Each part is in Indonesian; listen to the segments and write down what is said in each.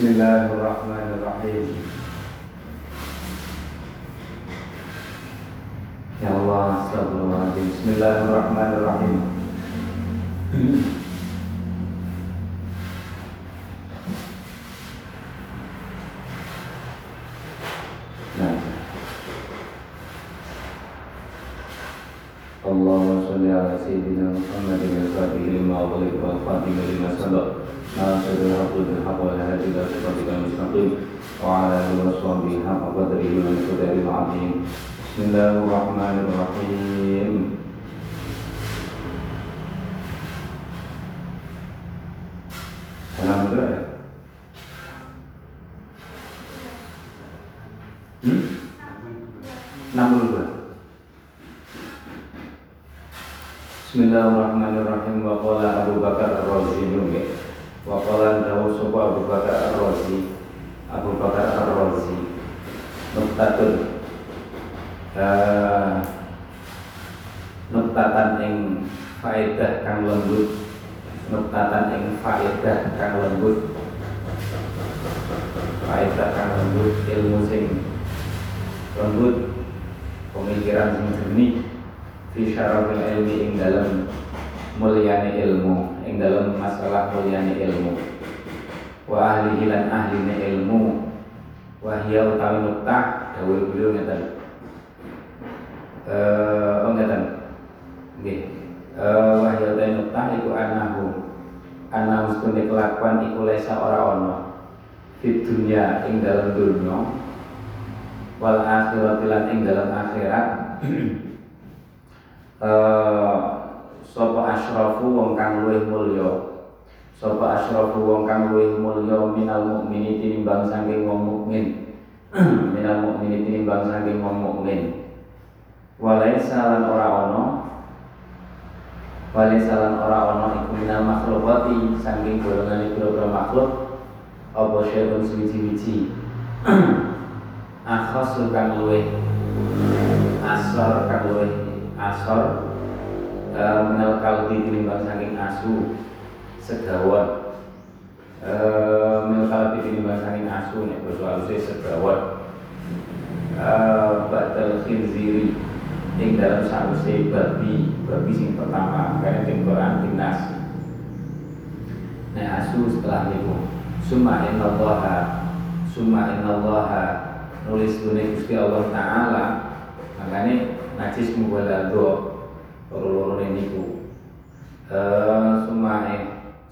بسم الله الرحمن الرحيم. يا الله استغفر الله بسم الله الرحمن الرحيم. الرحمن الرحيم Salam berapa ya? Hmm? 62 Bismillahirrahmanirrahim wa qala Abu Bakar Ar-Razi juga wa qala dawu sapa Abu Bakar Ar-Razi Abu Bakar Ar-Razi nuktatun kang lembut nuktatan ing faedah kang lembut. Faedah kang lembut ilmu sing lembut pemikiran sing jernih fi syarafil ilmi ing dalam mulyane ilmu ing dalam masalah mulyane ilmu. Wa ahli lan ahline ilmu wa hiya utawi nuktah dawuh beliau ngeten. Eh oh ngeten. Nggih eh wa hiya utawi nuktah iku anahu ana mestune kelakuan iku lesa ora ana. Di dunia ing dalam dunia wal akhirat ing dalam akhirat. Eh sapa asyrafu wong kang luwih mulya? Sapa asyrafu wong kang luwih mulya minal mukmini tinimbang saking wong mukmin? Minal mukmini tinimbang saking wong mukmin. Walaisa lan ora ana walaisa lan ora ana iku minal makhlukati saking golongan pira makhluk apa syai'un suwiji-wiji akhasul kang luwih asor kang luwih asor e, menal kalbi tinimbang saking asu segawon e, menal kalbi tinimbang saking asu nek basa haluse segawon e, badal khinziri ing dalam sause babi babi sing pertama karena ing Quran dinas nah asu setelah itu summa innallaha summa innallaha nulis dunia Gusti Allah taala. Makanya najis mubalado loro-loro niku. Eh summa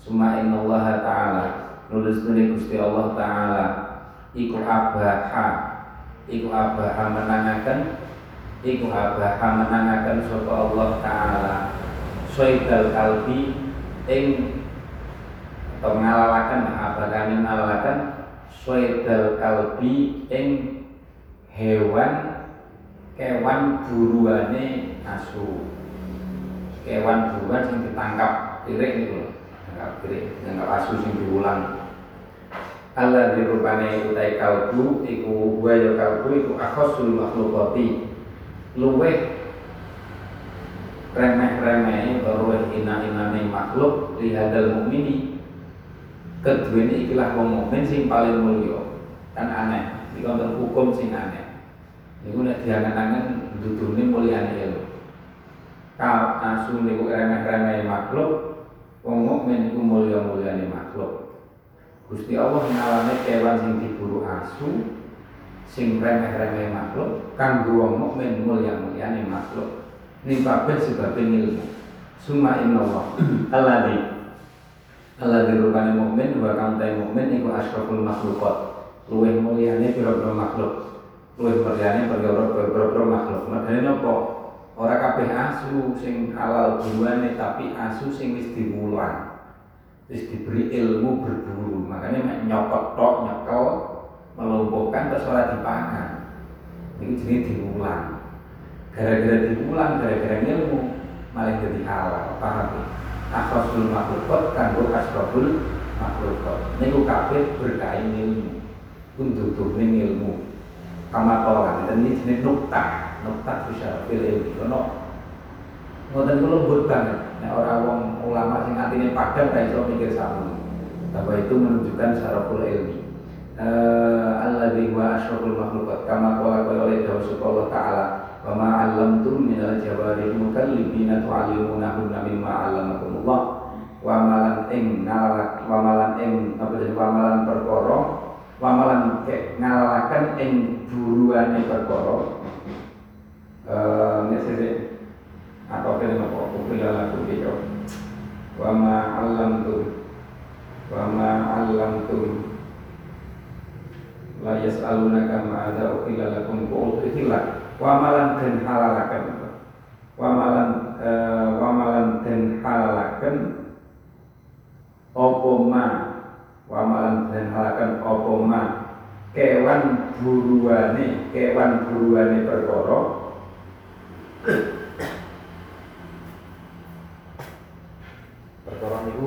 summa innallaha taala nulis dunia Gusti Allah taala. Iku abaha iku abaha menangakan iku abaha menangakan sapa Allah taala. Soidal kalbi ing atau ngalalakan abakan ngalalakan soidal kalbi ing hewan kewan buruane asu. Kewan buruan sing ditangkap kirik itu loh. Tangkap kirik tangkap asu sing diulang. Allah dirupane utai kalbu iku wa ya kalbu iku akhosul makhlukati luweh remeh-remeh luweh ina-inane makhluk lihadal kedua ini ikilah wong mukmin sing paling mulia kan aneh. Ini konten hukum sing aneh. Ini nek diangan-angan dudune mulyane ilmu kau asu niku remeh-remeh makhluk wong mukmin iku mulya-mulyane makhluk. Gusti Allah ngalame kewan sing diburu asu sing remeh-remeh makhluk kanggo wong mukmin mulya-mulyane makhluk. Nipabe sebab ilmu. Summa innallaha alladzi alladzi rupane mukmin wa kang ta mukmin iku asyraful makhluqat. Luwih mulyane pira-pira makhluk. Luwih mulyane pira-pira makhluk. Makane napa? Ora kabeh asu sing halal buruane tapi asu sing wis diwulang wis diberi ilmu berburu. Makanya nyokot tok nyekel melumpuhkan terus ora dipangan. Ini jenis diulang. Gara-gara diulang gara-gara ilmu malah jadi halal. Paham ya? Akhosul makhlukot kanggo asrobul makhlukot niku kabeh berkain ilmu. Untuk ilmu. Kama tolan dan ini jenis nukta. Nukta bisa ilmu kono ngoten kula lembut banget. Nek ora wong ulama sing atine padang ra iso mikir sama bahwa itu menunjukkan syaraful ilmi. uh, alladzi huwa asyraful makhluqat kama qala oleh Allah taala wa ma 'allamtum minal jawari mukallibina tu'allimunahunna mimma 'allamakumullah. Wa malan ing ngalak wa malan ing apa wa malan perkara wa malan ngalalaken ing buruane perkara. Eh nek atau kene apa ukila lakum biyo wa ma 'allamtum wa ma 'allamtum la yas'alunaka ma ada ukila lakum itilah wa malan den halalaken wa malan uh, wa malan den halalaken apa ma? Wa malan den halalaken apa ma? Kewan buruane kewan buruane perkara. Perkara niku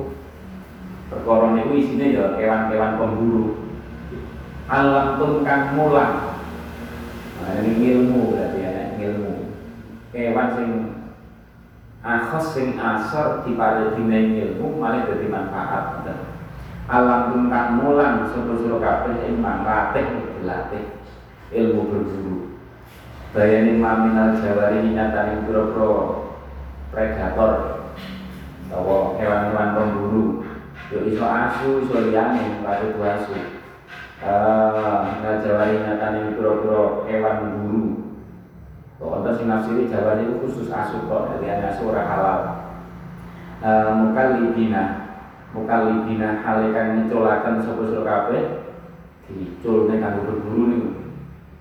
perkara niku isine ya kewan-kewan pemburu alam pun kang mulang. Nah, ini ilmu berarti ya ilmu kewan sing akhos sing asor pada dina ilmu malah jadi manfaat alam pun kang mulang sapa-sapa kabeh ing latih dilatih ilmu berburu bayani maminal jawari nyatane pira-pira predator atau hewan-hewan pemburu. Yo iso asu iso liyane kado asu eh jawari nyatane pira-pira hewan buru kok ana sing nafsiri jawa itu khusus asu kok dari asu ora halal. Uh, mukallibina. Mukallibina halekan nyeculaken sapa sira diculne kanggo berburu niku.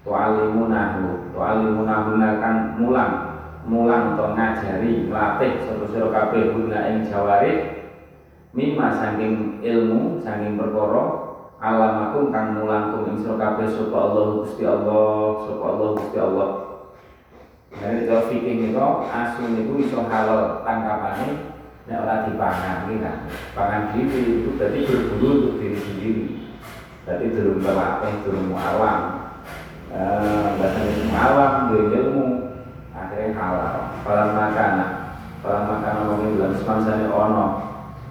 Tu'alimunahu. Tu'alimunahu kan mulang. Mulang atau ngajari latih sapa sira kabeh guna ing jawari mimma saking ilmu saking perkara alamakum kang mulangkum ing sira kabeh sapa Allah Gusti Allah sapa Allah Gusti Allah Dari cara fikih itu asu itu iso halal tangkapane nek ora dipangan iki kan. Pangan diri itu berarti berburu untuk diri sendiri. Berarti durung terlatih, durung awam. Eh, bahasa awam duwe ilmu akhirnya halal. Kalau makan, kalau makan ngomongin bulan semansane ono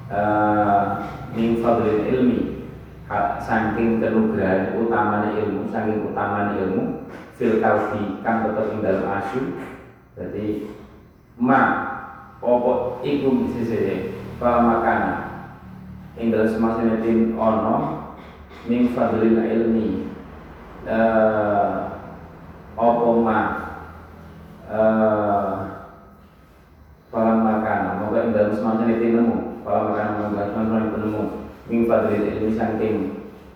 eh min fadlil ilmi saking kenugrahan utamanya ilmu saking utamanya ilmu fil kalbi kang tetep ing dalam asu. Jadi ma opo iku sisi makana ing dalam semasine tim ono ming fadlil ilmi. Eh opo ma? Eh fal moga ing dalam semasine tim nemu. Fal makana moga penemu ming fadlil ilmi saking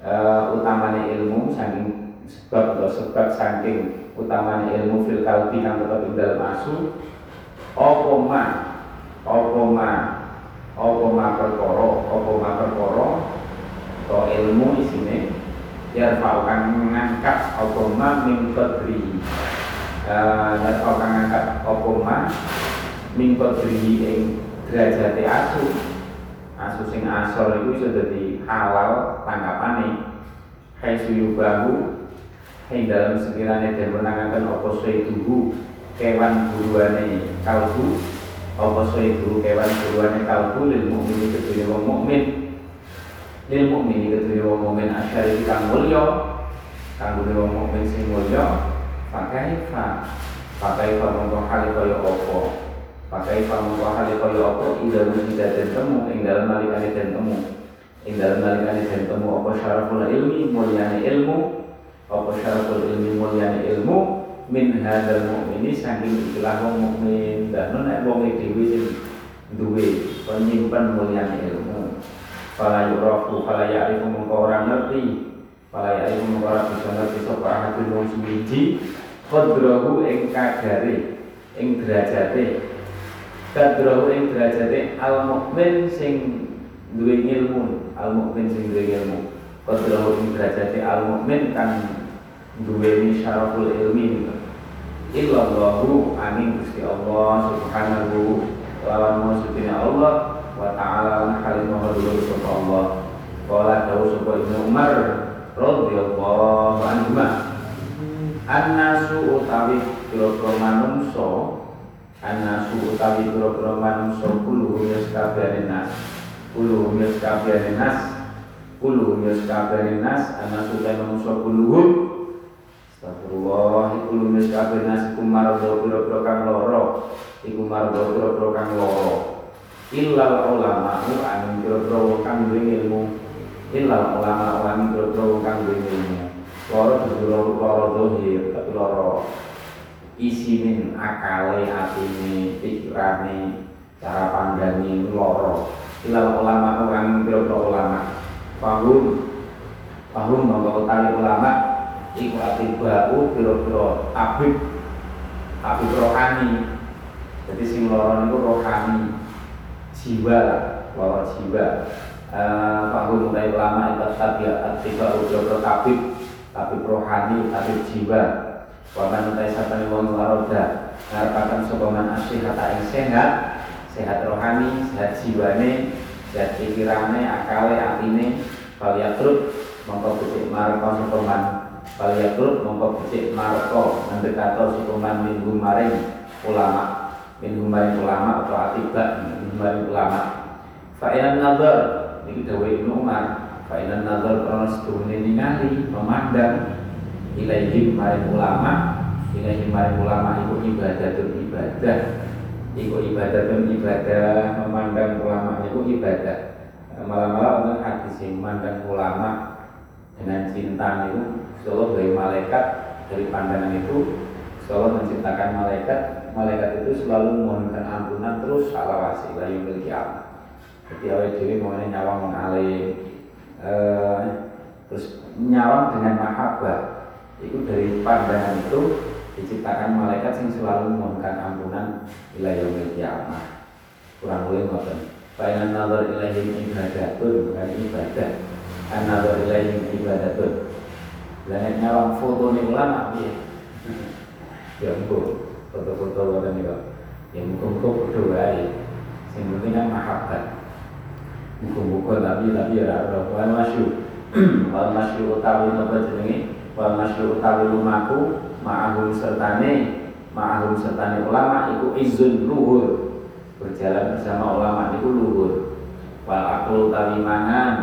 uh, utamane ilmu saking sebab atau sebab saking utamane ilmu fil kalbi kang tetep ing dalam asu apa ma apa ma apa ma perkara apa to ilmu isine ya kang ngangkat apa ma min qadri. Dan kang ngangkat apa ma min qadri ing asu asu sing asor itu iso dadi halal tanggapane hai bahu Hei dalam sekiranya dan menangakan opo tubuh kewan buruane kalbu opo tubuh kewan buruane kalbu lil mukmin kedune wong mukmin. Lil mukmin kedune wong mukmin asyari kang mulya kanggo wong mukmin sing mulya pakai fa pakai fa mongko hale kaya apa pakai mongko hale kaya apa? Ida tidak den temu ing dalem nalikane den temu. Ing dalem nalikane den temu apa syaraful ilmi? Mulyane ilmu. Apa syaratul ilmi ilmu? Min hadal mukmini saking ikilah wong mukmin. Dan nek wong dhewe sing duwe penyimpan mulyani ilmu. Fala yurafu fala ya'rifu mengko ora ngerti. Fala ya'rifu mengko ora bisa ngerti sapa ahadun wong suwiji qadrahu ing kadare ing derajate qadrahu ing derajate al mukmin sing duwe ilmu al mukmin sing duwe ilmu. Qadrahu ing derajati al mukmin kan duweni syaraful ilmi illallahu amin Gusti Allah subhanahu lawan maksudnya Allah wa ta'ala halim mahadul sapa Allah. Qala dawu sapa Ibnu Umar radhiyallahu anhu annasu utawi pira-pira manungsa annasu utawi pira-pira manungsa kulo wis kabehane nas. Kulo wis kabehane nas. Kulu yus kabeh nas. Ana suka manusa kuluhum Astagfirullah iku lumis kabeh nas iku mardo pira-pira kang loro iku mardo pira-pira kang loro illal ulama anu pira-pira kang ilmu. Illal ulama anu pira-pira kang duwe ilmu. Loro loro loro dohir tapi loro isinin akale atine pikirane cara pandangnya loro. Ilal ulama orang pira-pira ulama. Fahum Fahum mongko tali ulama. Iku atibau biro-biro tabib Tabib rohani. Jadi sing loron itu rohani Jiwa Loro jiwa. Fahum mulai ulama itu tabiat Atibau biro-biro tabib Tabib rohani, tabib jiwa Waman utai satani wong laroda Ngarepakan sopaman asyihat yang sehat Sehat rohani, sehat jiwane Sehat pikirannya, akale, atine. Faliyakrut mongko becik marko sukuman Faliyakrut mongko becik marko Mendekato sukuman minggu maring ulama. Minggu maring ulama atau atiba Minggu maring ulama. Fa'inan nazar Ini dawa Ibnu Umar. Fa'inan nazar krono seduhuni ningali Memandang Ilaihim maring ulama. Ilaihim maring ulama Iku ibadah ibadah. Iku ibadah ibadah Memandang ulama Iku ibadah. Malah-malah untuk hadis iman dan ulama dengan cinta itu Allah dari malaikat dari pandangan itu Allah menciptakan malaikat. Malaikat itu selalu memohonkan ampunan terus salawasi la yumil kiamat jadi awal diri mengenai nyawang mengalir eh, terus nyawang dengan mahabbah itu dari pandangan itu diciptakan malaikat yang selalu memohonkan ampunan ila yaumil kiamat kurang lebih ngoten. Fainan nazar ilaihim ibadatun Bukan ibadah. An nazar ilaihim ibadatun Lain nyawang foto nih ulama Ya. Ya Foto-foto kata nih Ya muka-muka berdoa ya Yang penting kan mahabbat Muka-muka tapi tapi ya Wal masyu. Wal masyu utawi apa jenenge Wal masyu utawi lumaku Ma'ahum sertane Ma'ahum sertane ulama Iku izun luhur. Berjalan bersama ulama itu luhur. Wal akul tali mangan.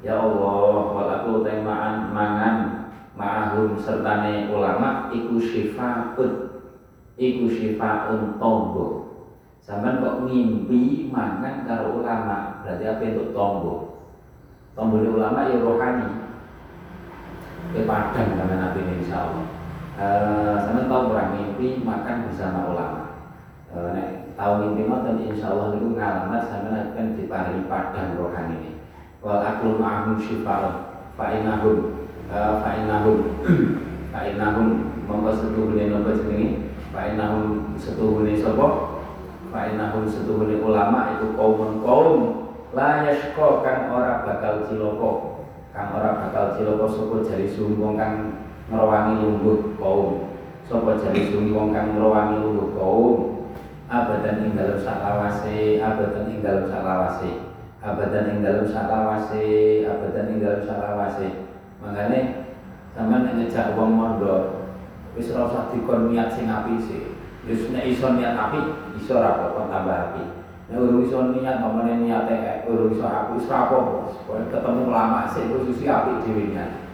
Ya Allah wal akul tali mangan ma'ahum sertane ulama iku syifaut iku syifaun tombo sampean kok ngimpi mangan karo ulama berarti apa itu tombo tombo ulama ya rohani ya padang sama nabi ini insya Allah. Uh, sampean tahu orang mimpi makan bersama ulama. Uh, nek tahu mimpi dan insya Allah itu ngalamat sampean akan diparingi padang rohani ini. Wal aklu ma'hum syifaun fa'inahum. Fa'inahum. Fa'inahum. Mongko setuhune napa jenenge fa'inahum setuhune sapa? Fa'inahum setuhune ulama itu kaum kaum la yashqa kang ora bakal cilaka kang ora bakal cilaka sapa jari sumbong kang ngrawangi lungguh kaum. Sapa jari sumbong kang ngrawangi lungguh kaum? Abadan ing dalem salawase abadan ing dalem salawase abadan ing dalem salawase abadan ing dalem salawase makanya sampean ngejak wong mondok wis ora usah dikon niat sing apik sih. Wis nek iso niat apik iso ra tambah apik nek urung iso niat mamane niat e urung iso aku wis ra apa ketemu lama sih susi apik dhewe niat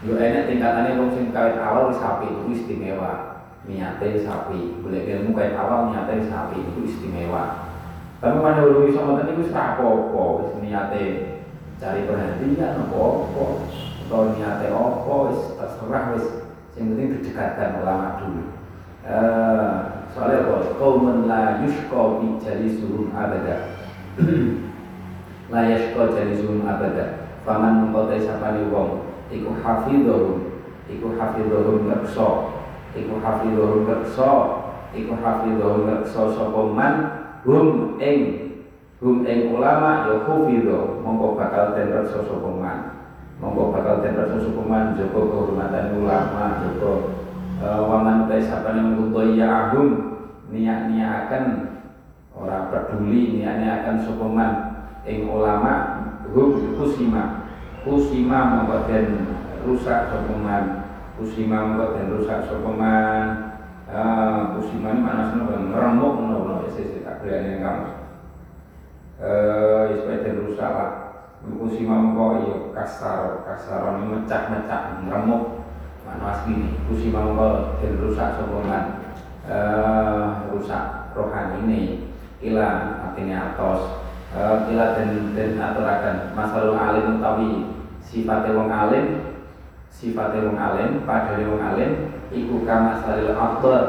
yo enek tingkatane wong sing kawit awal wis apik itu istimewa. Niate sapi boleh ilmu kait awal niate sapi itu istimewa. Tapi mana urung iso ngoten niku wis apa-apa wis niate cari perhatian apa-apa atau niatnya apa wis terserah wis. Yang penting didekatkan ulama dulu. Uh, soalnya apa? Kaumun la yushqa bi jalisuhum abada. La yashqa jalisuhum abada. Faman mengkotai sapani wong iku hafidhahum iku hafidhahum kersa iku hafidhahum kersa iku hafidhahum kersa sapa man? Hum ing hum ing ulama ya hafidho mongko bakal den reksa sapa man. Monggo bakal den rasa sukuman joko kehormatan ulama joko waman utai sapane mengkuto ya agum niat akan orang peduli niat akan sukuman ing ulama hum kusima. Kusima monggo den rusak sukuman kusima monggo den rusak sukuman uh, kusima ini mana sih ngeremuk nopo isi tak berani kamu. Eh supaya den rusak lah. Kusi mangko iya kasar kasar ini mecak-mecak ngeremuk mana asli kusi mangko dan rusak sokongan uh, rusak rohani ini. Ila artinya atos. Uh, ila dan dan aturakan masalah alim utawi sifatnya wong alim sifatnya wong alim pada wong alim iku kama salil akbar.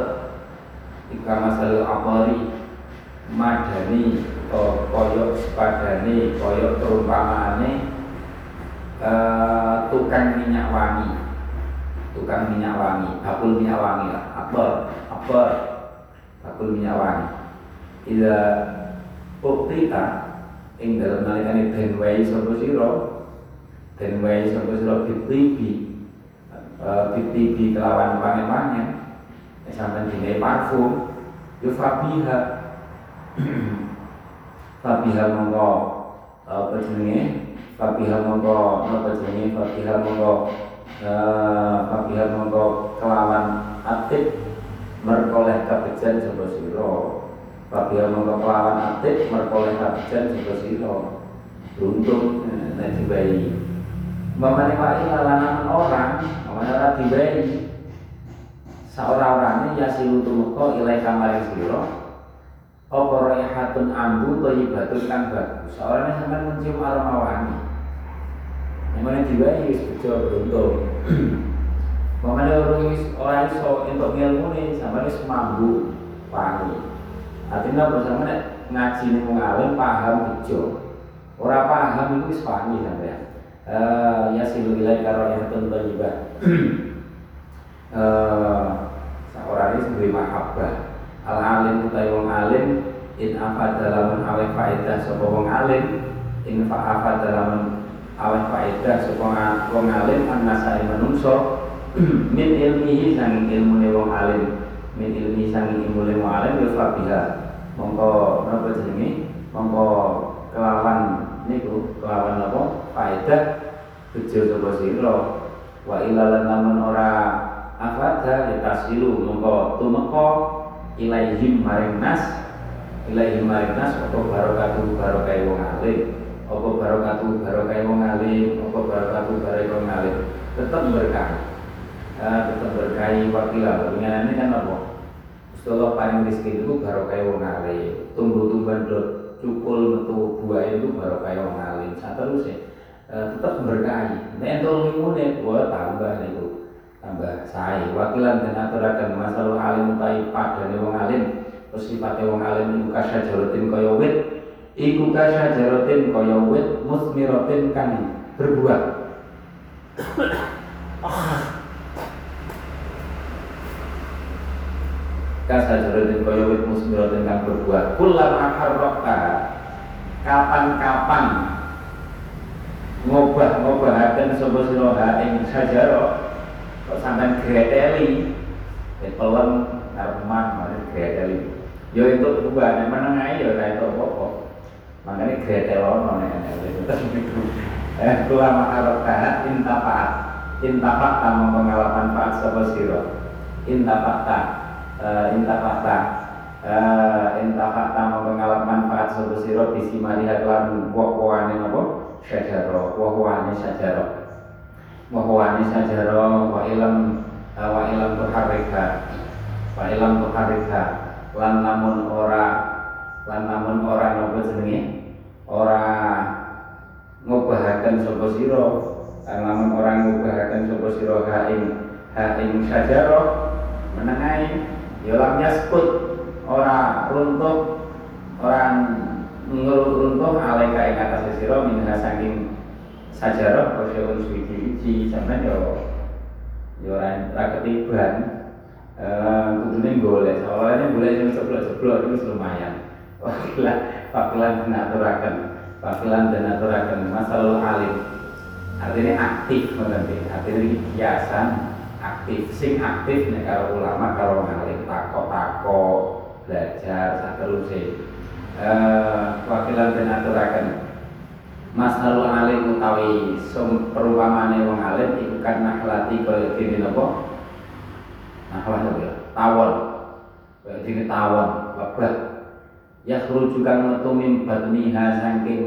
Iku kama salil akbari. Madani koyok sepadane koyok perumpamaane uh, tukang minyak wangi tukang minyak wangi. Bakul minyak wangi lah. Akbar akbar bakul minyak wangi. Ila uktita ing dalam nalikane den wae sapa sira? Den wae sapa sira bitibi bitibi kelawan wangi-wangi. Sampeyan dine parfum yufabiha Fabihal mongko apa jenenge? Fabihal mongko apa jenenge? Fabihal mongko Fabihal mongko kelawan atik merkoleh kabejan sapa sira Fabihal mongko kelawan atik merkoleh kabejan sapa sira beruntung nek dibayi. Mamane wae lalanan orang, mamane ora dibayi. Saora-orane yasilu tumeka ilai kamaring sira apa ambu thayyibatun kang bagus. Sampean mencium aroma wangi. Namanya diwai wis bejo beruntung Mamane orang wis ora iso entuk ngilmune sampean wis mambu wangi. Artinya bersama nek ngaji ning wong paham bejo Ora paham iku wis wangi sampean eh ya silu ilai karo raihatun thayyibat eh saorane sing mahabbah. Al alim utai wong alim in afad dalam awe faedah sapa wong alim in fa afad dalam awe faedah sapa wong alim annasai menungso min ilmihi sang ilmune wong alim. Min ilmi sang ilmune wong alim ya fabiha. Mongko napa jenenge? Mongko kelawan niku kelawan apa? Faedah. Bejo sapa sira wa ilalan lamun ora afadha ya tasilu mongko tumeka ilaihim maring nas. Ilaihim maring nas apa barokatu barokai wong alim apa barokatu barokai wong alim apa barokatu barokai wong alim tetap berkah uh, tetap berkah wakilah ini kan apa Setelah paling miskin itu baru kayak wong alim. Tumbuh-tumbuhan dot cukul metu buah itu baru kayak wong alim. Saat terus ya tetap berkahi. Nek tol limune gua tambah niku. Tambah saya wakilan dan aturaken masalah alim utai padane wong alim. Terus sifatnya wong alim iku kasyajarotin kaya wit. Iku kasyajarotin kaya wit musmiratin kan berbuah. kasajarotin kaya wit musmiratin kang berbuah. Kullama harraqta kapan-kapan ngobah-ngobahaken sapa sira ing sajaro kok sampean greteli? Pelem arman mari greteli. Yo itu berubah nek meneng ae yo ora itu apa-apa makane gretelono eh kullama harraqta intafaat tamang pengalaman faat sapa sira intafaat uh, intafakta uh, intafakta mengalami manfaat sapa sira bisi marihat lan woh-wohane napa syajaro. Woh-wohane syajaro. Woh-wohane syajaro wa ilam uh, wa ilam tuharrika wa ilam tuharrika lan namun ora lan namun ora napa jenenge? Ora ngobahaken sapa sira. Lan namun ora ngobahaken sapa sira ha ing ha ing syajaro menengai ya lam yaskut ora runtuh orang runtuh alaika ing atas sira minha saking sajarah kosyun suci. Sampean yo yo ora ra ketiban. Eh kudune golek. Awalnya golek sing ceblok-ceblok itu lumayan wakilan wakilan dan aturaken wakilan dan aturaken masalah alim. Artinya aktif nanti artinya kiasan aktif. Sing aktif nek karo ulama karo ngalim tako-tako belajar sateruse eh wakilan den aturaken masalul alim utawi sum perumpamane wong alim iku kan nakhlati kaya dene napa? Nahlah ya? Tawon. Kaya dene tawon lebat ya krujukan metu min batniha saking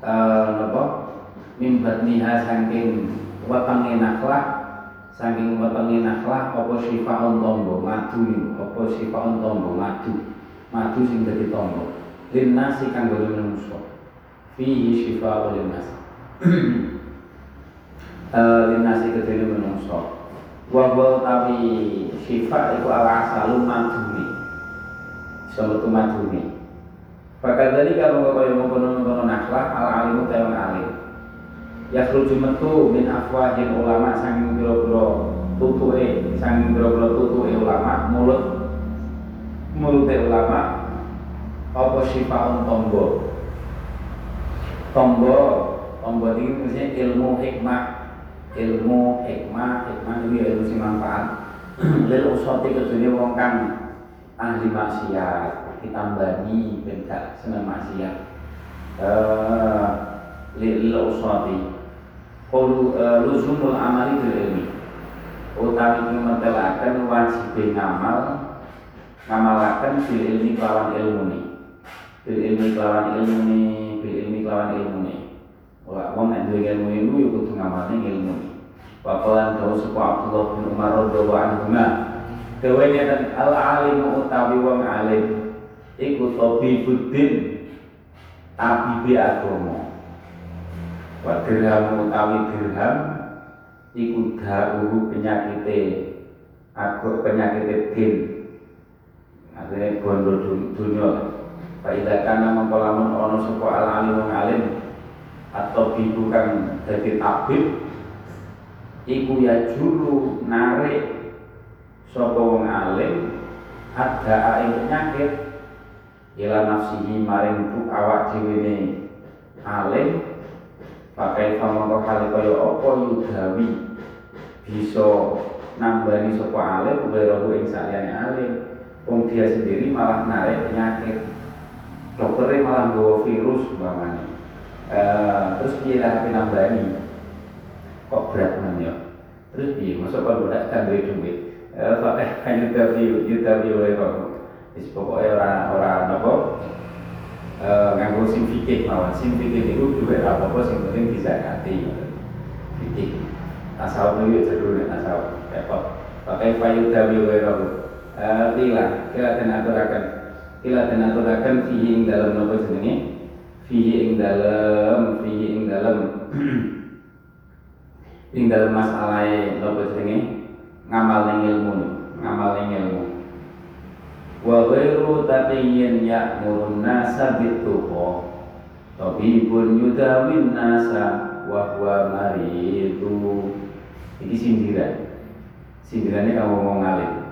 eh napa min batniha saking wetenge nakhlah saking wetenge nakhlah apa sifaun tombo madu apa sifaun tombo madu. Madu sing dadi tombo linnasi kang gole menungso fihi syifa linnas eh, linnasi kedene menungso wa wa tawi syifa iku ala maduni suatu maduni Bakal tadi kalau kaya mengkono-mengkono nakhlah ala alimu tayang alim. Yakhruju metu min afwahil ulama sang biro-biro tutuke sang biro-biro tutuke ulama mulut mulute ulama apa sifaun tombo tombo tombo ini maksudnya ilmu hikmah. Ilmu hikmah hikmah ini ilmu sing manfaat. Lil usati kedune wong kang ahli maksiat ditambani beda seneng maksiat. Eh lil usati Kulu uh, luzumul amali bil ilmi. Utawi ngemetelaken wajib ngamal Ngamalaken bil ilmi kelawan ilmu ni Bil ilmi kelawan ilmu ni Bil ilmi kelawan ilmu ni Wah, wong nek duwe ilmu ilmu yo kudu ngamalne ilmu ni Bapalan dawu sapa Abdullah bin Umar radhiyallahu anhu Dewe dan al alim utawi wong alim iku tabibudin tabibi agama. Wa dirham utawi dirham iku dahu penyakite aku penyakite din. Artinya bondo dunia Faidah kana mengkolamun ono sopo al alim wong alim atau bibu kang dadi tabib iku ya juru narik sopo wong alim ada ing penyakit. Ila nafsihi maring bu awak dhewe alim pakai famangka hale kaya apa yudawi. Bisa nambani sapa alim ubarahu ing saliyane alim. Wong dia sendiri malah narik penyakit. Dokternya malah bawa virus umpamanya e, terus dia lah nambani? Kok berat ya? Terus dia masuk kalau berat kan duit duit soalnya hanya yudawi yudawi wae kok pokoknya orang orang apa nganggo sim fikih mawon. Sim fikih itu juga apa-apa sing penting bisa ganti fikih. Tasawuf itu jadul nek tasawuf. Repot. Pakai payu dawi wae kila kila den aturaken. Kila den aturaken fihi ing dalem napa jenenge? Fihi ing dalem fihi ing dalem. Ing dalem masalahe napa jenenge ngamal ning ilmu ngamal ning ilmu. Wa ghairu taqiyyin ya'murun nasa bituqa tabibun yudawin nasa wa huwa maridu iki sindiran. Sindirannya kamu mau ngalim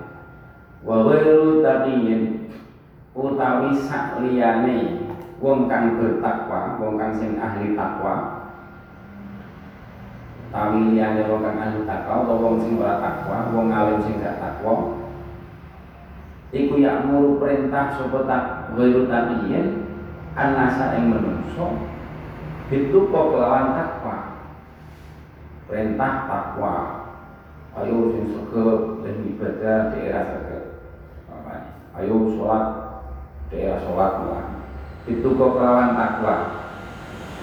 wa ghairu taqiyin utawi sak liyane wong kang bertakwa wong kang sing ahli takwa utawi liyane wong kang ahli takwa utawa wong sing ora takwa wong alim sing gak takwa. Iku ya muru perintah sapa tak ghairu taqiyin anasa ing menungso itu kok lawan takwa. Perintah takwa. Ayo sing sego dan ibadah daerah sego ayo sholat daerah sholat lah itu kok kelawan takwa.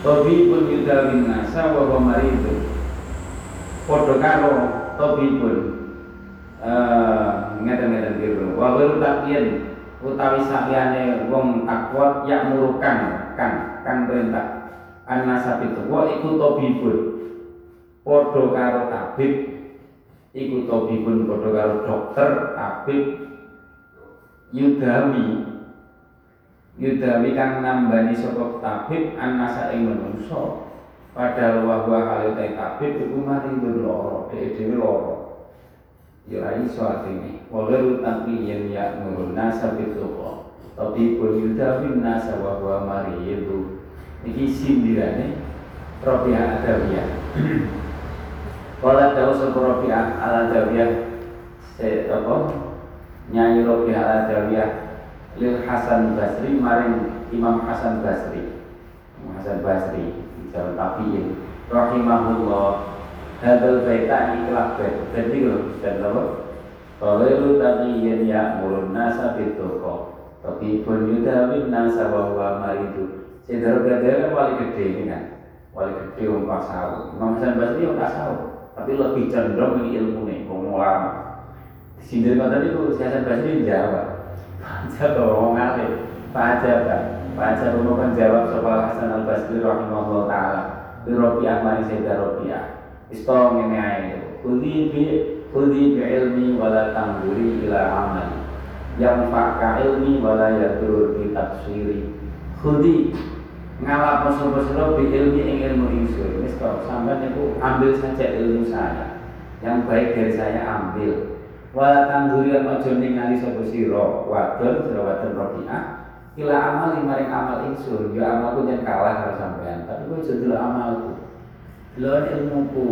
Tobi pun yudawin nasa wa itu Podo karo pun Ngeten-ngeten biru Wa baru takian Utawi sakyane wong takwa Yak murukan kan Kan perintah. An-nasa Wa iku tobi pun karo tabib Iku tobi pun karo dokter Tabib. Yudawi yudawi kang nambani saka tabib anasa ing menungso padahal wa huwa halite tabib iku mati lara dhewe-dhewe lara ya ra iso atine wa ghairu ya nurun nasa bituqa tapi pun yudawi nasa wa huwa maridu iki sindirane Robiah Adawiyah. Kala dawu sapa Robiah Al-Adawiyah se apa? Nyanyi Robi al Adawiyah lil Hasan Basri maring Imam Hasan Basri. Imam Hasan Basri jalan tabiin. Rahimahullah. Hadal baita ikhlas bait. Jadi lho dan apa? Qalilu taqiyin ya'murun nasa bitoko Tapi pun yudawin nasa wa huwa maridu. Sedara gadara kan wali gede ini kan? Wali gede wong pasau Imam Hasan Basri wong pasau Tapi lebih cenderung ini ilmu nih, wong ulama. Sindir kata itu siasat Basri jawab. Pacar orang ngalim. Pacar kan. Pacar kan jawab soal Hasan al Basri rahimahullah taala. Di Robiah mari saya Robiah. Istong ini aja. Kudi bi kudi bi ilmi wala tangguri ila amal. Yang fakka ilmi wala yadur bi tafsiri. Kudi ngalap musuh-musuh bi ilmi ing ilmu insun. Wis sampai niku ambil saja ilmu saya. Yang baik dari saya ambil wala tanggurian ojo ningali sapa sira wadon sira wadon ila amal maring amal ingsun ya amalku yen kalah karo sampean tapi kowe delok amalku. Delok ilmuku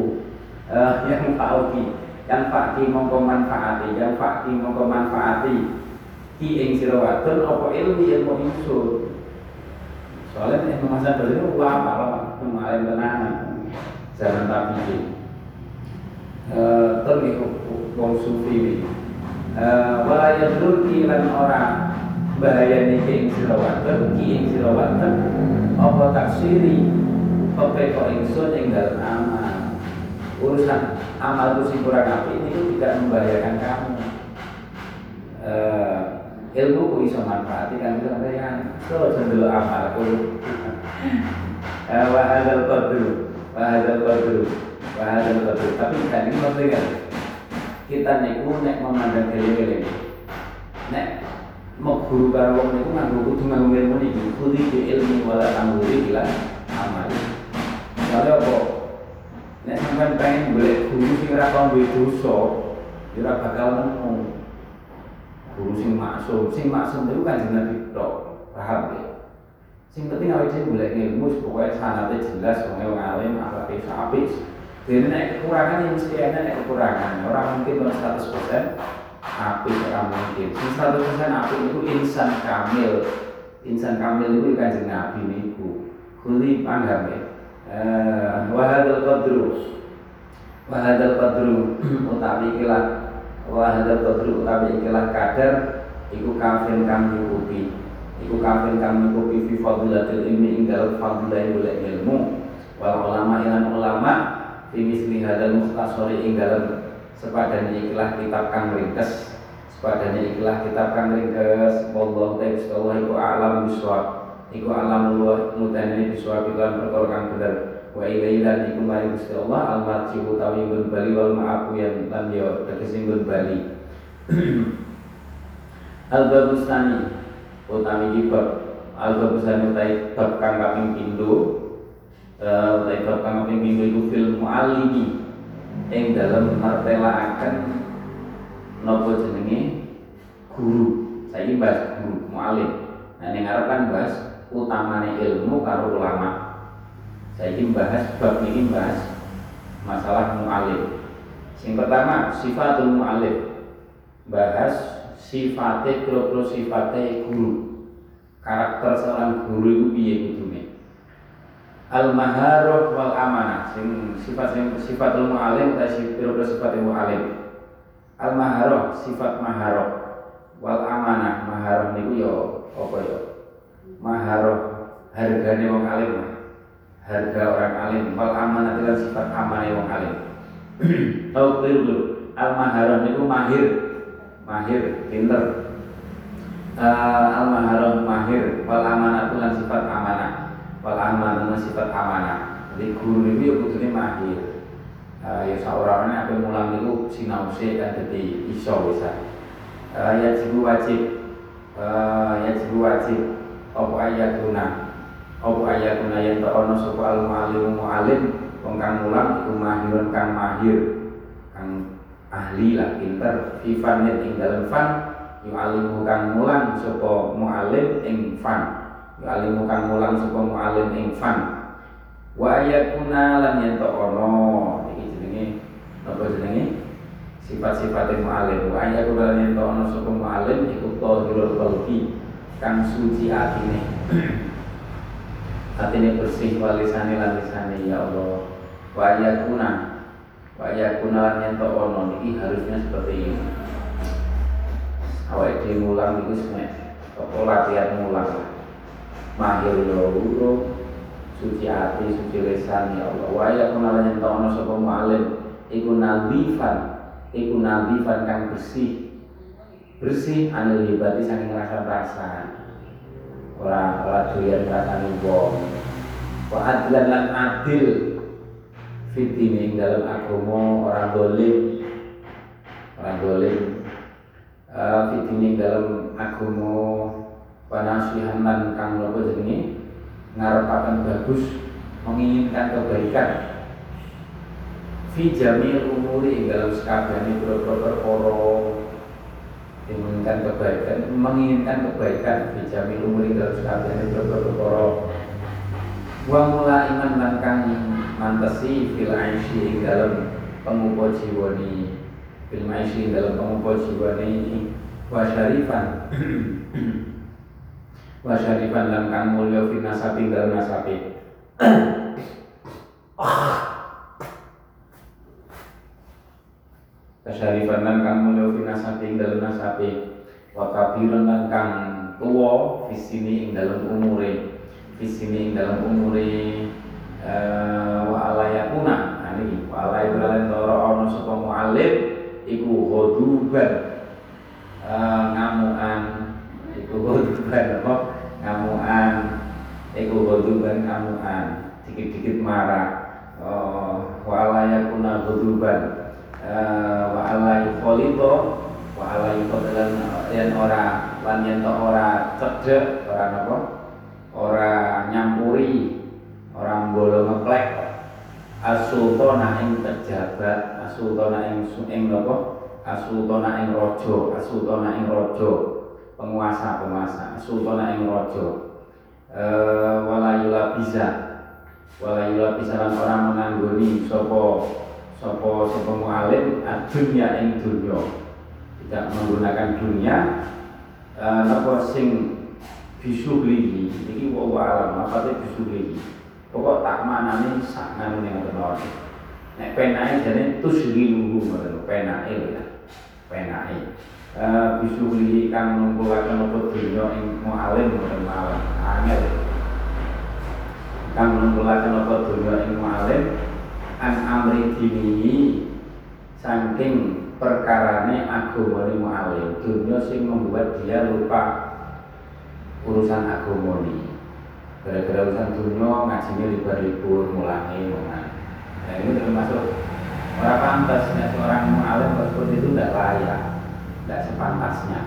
uh, yang fauki yang fakti mongko manfaati yang fakti mongko manfaati. Ki ing sira wadon apa ilmu ilmu ingsun soalnya nek masa dulu ulama apa kemarin tenanan. Zaman tabiin eh terlihat wong sufi uh, wala yadruki lan ora bahayane ki ing sira waten ki ing sira waten apa taksiri kok ingsun ing dalem amal? Urusan amal sing kurang apik itu tidak membahayakan kamu. Uh, ilmu ku iso manfaati kan sampeyan so cenderung amal ku. Wa hadzal qadru wa hadzal qadru wa hadzal qadru. Tapi kan ini maksudnya kita niku nek memandang eling-eling nek mau guru karo wong niku nganggo kudu nganggo ilmu niki kudu di ilmu wala tangguri ila amal soalnya apa? Nek sampean pengen golek guru sing ora kau duwe dosa ora bakal nemu. Guru sing maksum. Sing maksum itu kan jeneng tok paham ya? Sing penting awake dhewe golek ilmu pokoke sanate jelas wong alim akhlake apik jadi naik kekurangan yang mesti ada naik kekurangan. Orang mungkin kalau 100 api orang mungkin. Sing 100 persen api itu insan kamil. Insan kamil itu kan Nabi niku. Kuli ya. Eh, wahadul qadru. Wahadul qadru utawi ikilah wahadul qadru utawi ikilah kadar iku kafir kang nyukupi. Iku kafir kang nyukupi fi fadilatil ilmi inggal fadilah ilmu. Wal ulama ilan ulama fi misli hadal mukhtasari ing dalem sepadan ikilah kitab kang ringkes Padanya ikilah kitab kang ringkes. Wallahu ta'ala Allah iku alam biswab iku alam luwah mutane biswab lan perkara kang bener. Wa ilaihi lan iku mari Gusti Allah al marji utawi ngun bali wal ma'afu yang lan yo tegese ngun bali. Al babustani utawi iki bab. Al babustani utawi bab kang kaping pindho. Utawi bab kang kaping pindho iku fil muallimi ing dalem martelaaken nopo jenenge? Guru. Saya bahas guru mualim nah yang ngarep kan bahas utamanya ilmu karo ulama. Saya bahas bab ini bahas masalah mualim yang pertama sifatul mualim bahas sifatnya kira sifatnya guru. Karakter seorang guru itu kudune al maharoh wal amanah. Sing sifat sing sifatul mualim utawa kira sifatnya mualim. Al maharoh sifat maharoh wal amanah maharoh niku yo apa yo maharoh hargane wong alim. Harga orang alim. Wal amanah itu sifat amanah wong alim. Tau dulu al maharoh niku mahir. Mahir pinter. Uh, al maharoh mahir. Wal amanah itu sifat amanah wal amanah sifat amanah. Jadi guru itu ya kudune mahir. Uh, ya saurane apa mulang niku sinau sih kan jadi iso bisa. Uh, ya jibu wajib. Uh, ya jibu wajib. Apa ayat guna? Apa ayat guna yang tak ono sapa al mualim mualim wong kang mulang iku mahirun kang mahir. Kang ahli lah pinter. Fi fanin ing dalem fan. Yu alimu kang mulang sapa mualim ing fan alimu kang mulang sapa mualim ing fan. Wa ayakuna lan yen ono apa jenenge sifat-sifat mu'alim wa ayya kula yen to ana sapa mu'alim iku tahirul qalbi kang suci atine. Atine bersih walisane lan lisane ya Allah. Wa ayya kuna wa ayya kuna lan yen to ana niki harusnya seperti ini. Awake dhewe mulang iku semek latihan mulang mahir yo suci hati, suci lisan ya Allah. Wa ya kuna lan yen to ana sapa mu'alim iku nadifan iku nadifan kang bersih. Bersih anil hibati saking rasa rasa ora ora doyan rasane wong wa adlan lan adil fitini dalam agama orang dolim. Orang dolim. Uh, fitini dalam agama panasihan lan kang nopo jenenge? Ngarepaken bagus menginginkan kebaikan. Fi jamil umuri dalam sekabehane beberapa perkara menginginkan kebaikan menginginkan kebaikan. Fi jamil umuri dalam sekabehane beberapa perkara. Wa mula iman lan kang mantesi fil aisyi dalam pengupo jiwani fil aisyi dalam pengupo jiwani wa syarifan wa syarifan lan kang mulya fi nasabi dalam nasabi kasyarifan lan kang mulya fi nasabi dalem nasabi wa kabiran lan kang tuwa fi sini ing dalem umure. Fi sini ing dalem umure wa alayakuna ani wa alayakuna loro ana sapa muallim iku ghaduban uh, ngamuan iku ghaduban apa ngamuan iku ghaduban ngamuan dikit-dikit marah uh, wa alayakuna ghaduban Eh, wa ala yukholito. Wa ala yang ora lan yen ora cedek ora napa? Ora nyampuri ora mbolo ngeplek. Asultana ing pejabat asultana ing ing napa? Asultana ing raja asultana ing raja penguasa penguasa asultana ing raja. Eh wala yula bisa wala yula bisa lan orang menganggoni sapa sopo sopo mualim dunia ing dunia tidak menggunakan dunia. Uh, napa sing bisuhlihi iki wa alam apa te bisuhlihi pokok tak manane sak ngene ngoten mawon nek penake jane tusliluhu ngoten penake lho ya penake uh, bisuhlihi kang ngumpulaken apa dunya ing mualim ngoten mawon angel kang ngumpulaken apa dunya ing mualim an amri dinihi saking perkarane agamane mu'alim. Dunia sing membuat dia lupa urusan agamane gara-gara urusan dunia ngajinya libur-libur mulai mulai nah ini termasuk orang pantasnya seorang mu'alim seperti itu tidak layak tidak sepantasnya.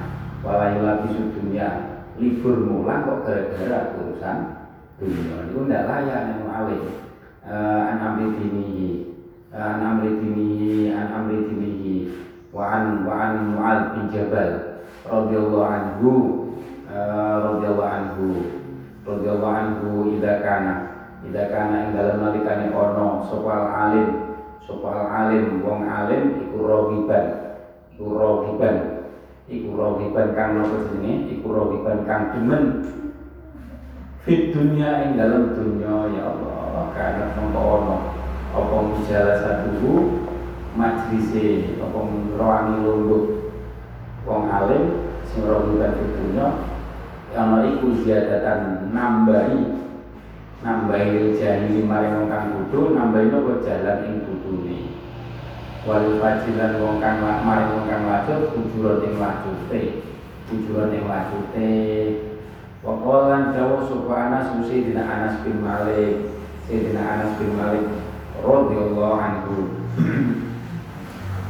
Walayu lagi dunia libur mulang kok gara-gara urusan dunia. Itu tidak layak yang mu'alim uh, an amri dinihi an amri dinihi an amri wa an wa an mu'al bin jabal radhiyallahu anhu uh, radhiyallahu anhu radhiyallahu anhu idza kana idza kana ing dalem nalikane ana sapa alim sapa alim wong alim iku rohiban iku rohiban iku rohiban kang napa jenenge? Iku rohiban kang demen. Fit dunia ing dalam dunia ya Allah. Karena mongko ono apa mujalah satu majlise apa roani lungguh wong alim sing rohiban fit dunia ana iku ziyadatan nambahi. Nambahi jahili maring wong kang bodho nambahi napa jalan ing bodhone wal fajilan wong kang maring wong kang wajib tujuan ing wajute tujuan ing wajute Wakolan jauh sapa Anas Sayyidina Anas bin Malik. Sayyidina Anas bin Malik radhiyallahu anhu.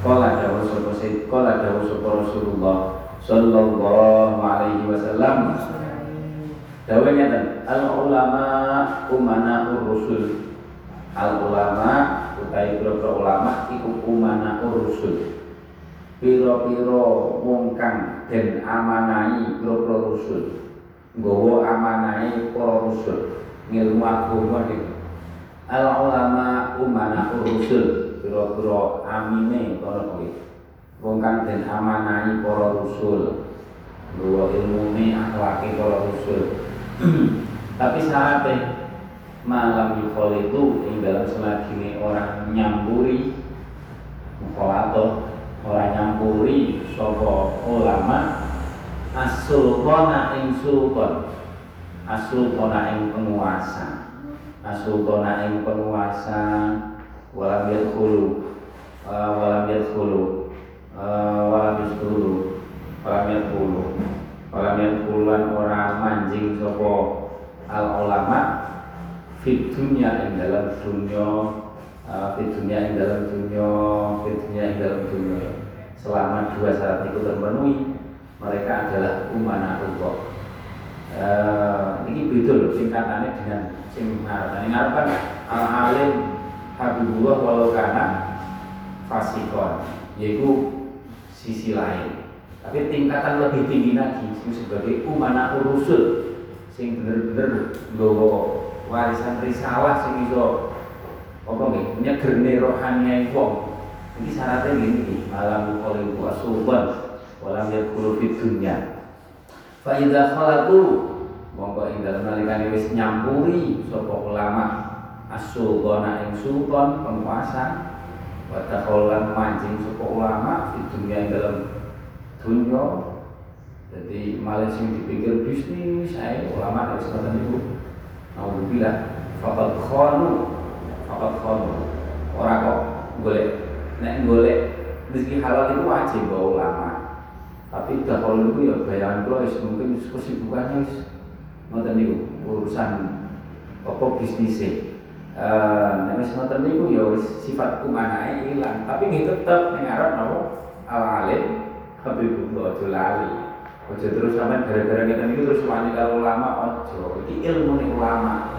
Kala jauh sapa Sayyid Kala jauh sapa Rasulullah sallallahu alaihi wasallam. Dawanya dan al ulama umana urusul al ulama utai pira ulama iku umana urusul piro-piro wong kang den amanai piro-piro rusul nggawa amanai para rusul ngilmu agama iki al ulama umana urusul piro-piro amine para kuwi. Wong kang den amanai para rasul bahwa ilmune akhlaki para rasul tapi syaratnya malam yukol itu ing dalam selagi orang nyampuri mukholato orang nyampuri sopo ulama asultona ing sultan asultona ing penguasa asultona ing penguasa walam yadkhulu walam yadkhulu walam yadkhulu walam yadkhulu walam yadkhuluan orang manjing sopo al ulama fit dunia dalam dunia fit dunia dalam dunia fit dunia dalam dunia. Selama dua syarat itu terpenuhi mereka adalah umana Allah. Uh, ini loh singkatannya dengan sing ngarepan ngarepan al alim habibullah walau kana fasikon yaitu sisi lain. Tapi tingkatan lebih tinggi lagi sebagai umana urusul sing bener-bener nggawa warisan risalah sing iso apa nggih nyegerne rohani wong. Iki syaratnya gini malam qalibu asuban walam yakulu fid dunya. Fa idza khalatu monggo ing dalem nalikane wis nyampuri sapa ulama asultana ing sultan penguasa Watakolan mancing suku ulama di dunia yang dalam dunia jadi malah sing dipikir bisnis saya ulama semacam itu Alhamdulillah fakat khonu fakat khonu orang kok boleh nek boleh rezeki halal itu wajib bawa ulama. Tapi dahulu itu ya bayangan kalau mungkin kesibukannya ngoten niku urusan apa bisnisnya Nek wis ngoten niku ya wis sifat kumanae ilang, tapi nggih tetep ning arep napa? Al alim Habibullah aja Aja terus sampean gara-gara ngeten niku terus wani karo ulama aja. Iki ilmu ning ulama.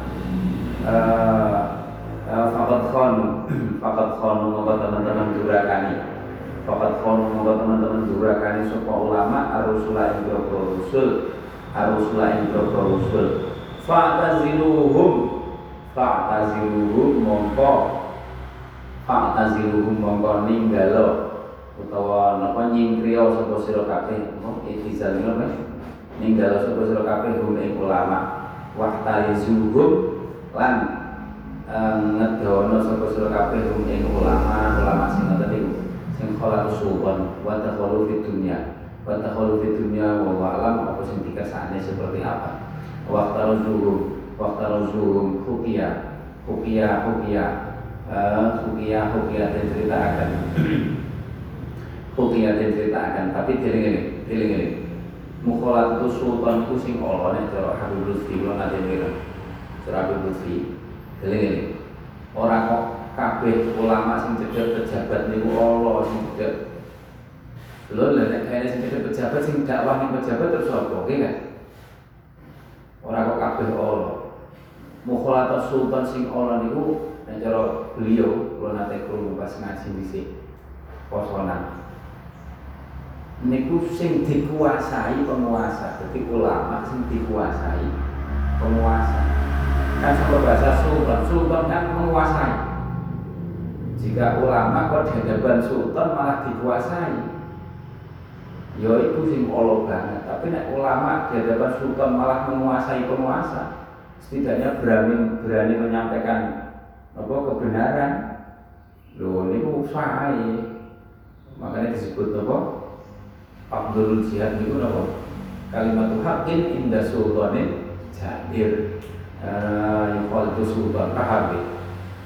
Eh fakat khonu, fakat khonu monggo teman-teman durakani. Fakat khonu monggo teman-teman durakani sapa ulama arusulah ing rusul, arusulah ing rusul. Fa'taziluhum fa'taziluhum mongko fa'taziluhum mongko ninggalo utawa napa nyingkriya sapa sira kabeh. Itizal apa ninggalo sapa sira kabeh hum ing ulama wahtalizuhum lan ngedono sapa sira kabeh hum ing ulama ulama sing ngoten niku. Sing khala usuban wa takhulu fid dunya. Wa takhulu fid dunya wa alam apa sing dikasane seperti apa? Waktu taruzuhum waktu rasulum hukia hukia hukia uh, hukia hukia dan cerita akan Hukia dan ceritakan tapi tiling ini tiling ini. Mukholat itu sultan itu sing Allah nih cara Habib Lutfi kalau nanti ngira. Cara Habib Lutfi tiling ini. Orang kok kabeh ulama sing cedek pejabat niku Allah sing cedek Lho lha nek kene sing cedek pejabat sing dakwah ning pejabat terus apa oke kan Ora kok kabeh Allah. Mukholat sultan sing Allah niku nek cara beliau kula nate krungu pas ngaji dhisik posonan niku sing dikuasai penguasa jadi ulama sing dikuasai penguasa. Kan sama bahasa sultan sultan kan menguasai. Jika ulama kok di hadapan sultan malah dikuasai. Ya itu sing Allah banget tapi nek ulama di hadapan sultan malah menguasai penguasa. Setidaknya berani berani menyampaikan apa kebenaran. Loh ini usaha makanya disebut apa Abdul Jihad itu apa? Kalimat hakin indah sultanin jahir Yukol itu sultan paham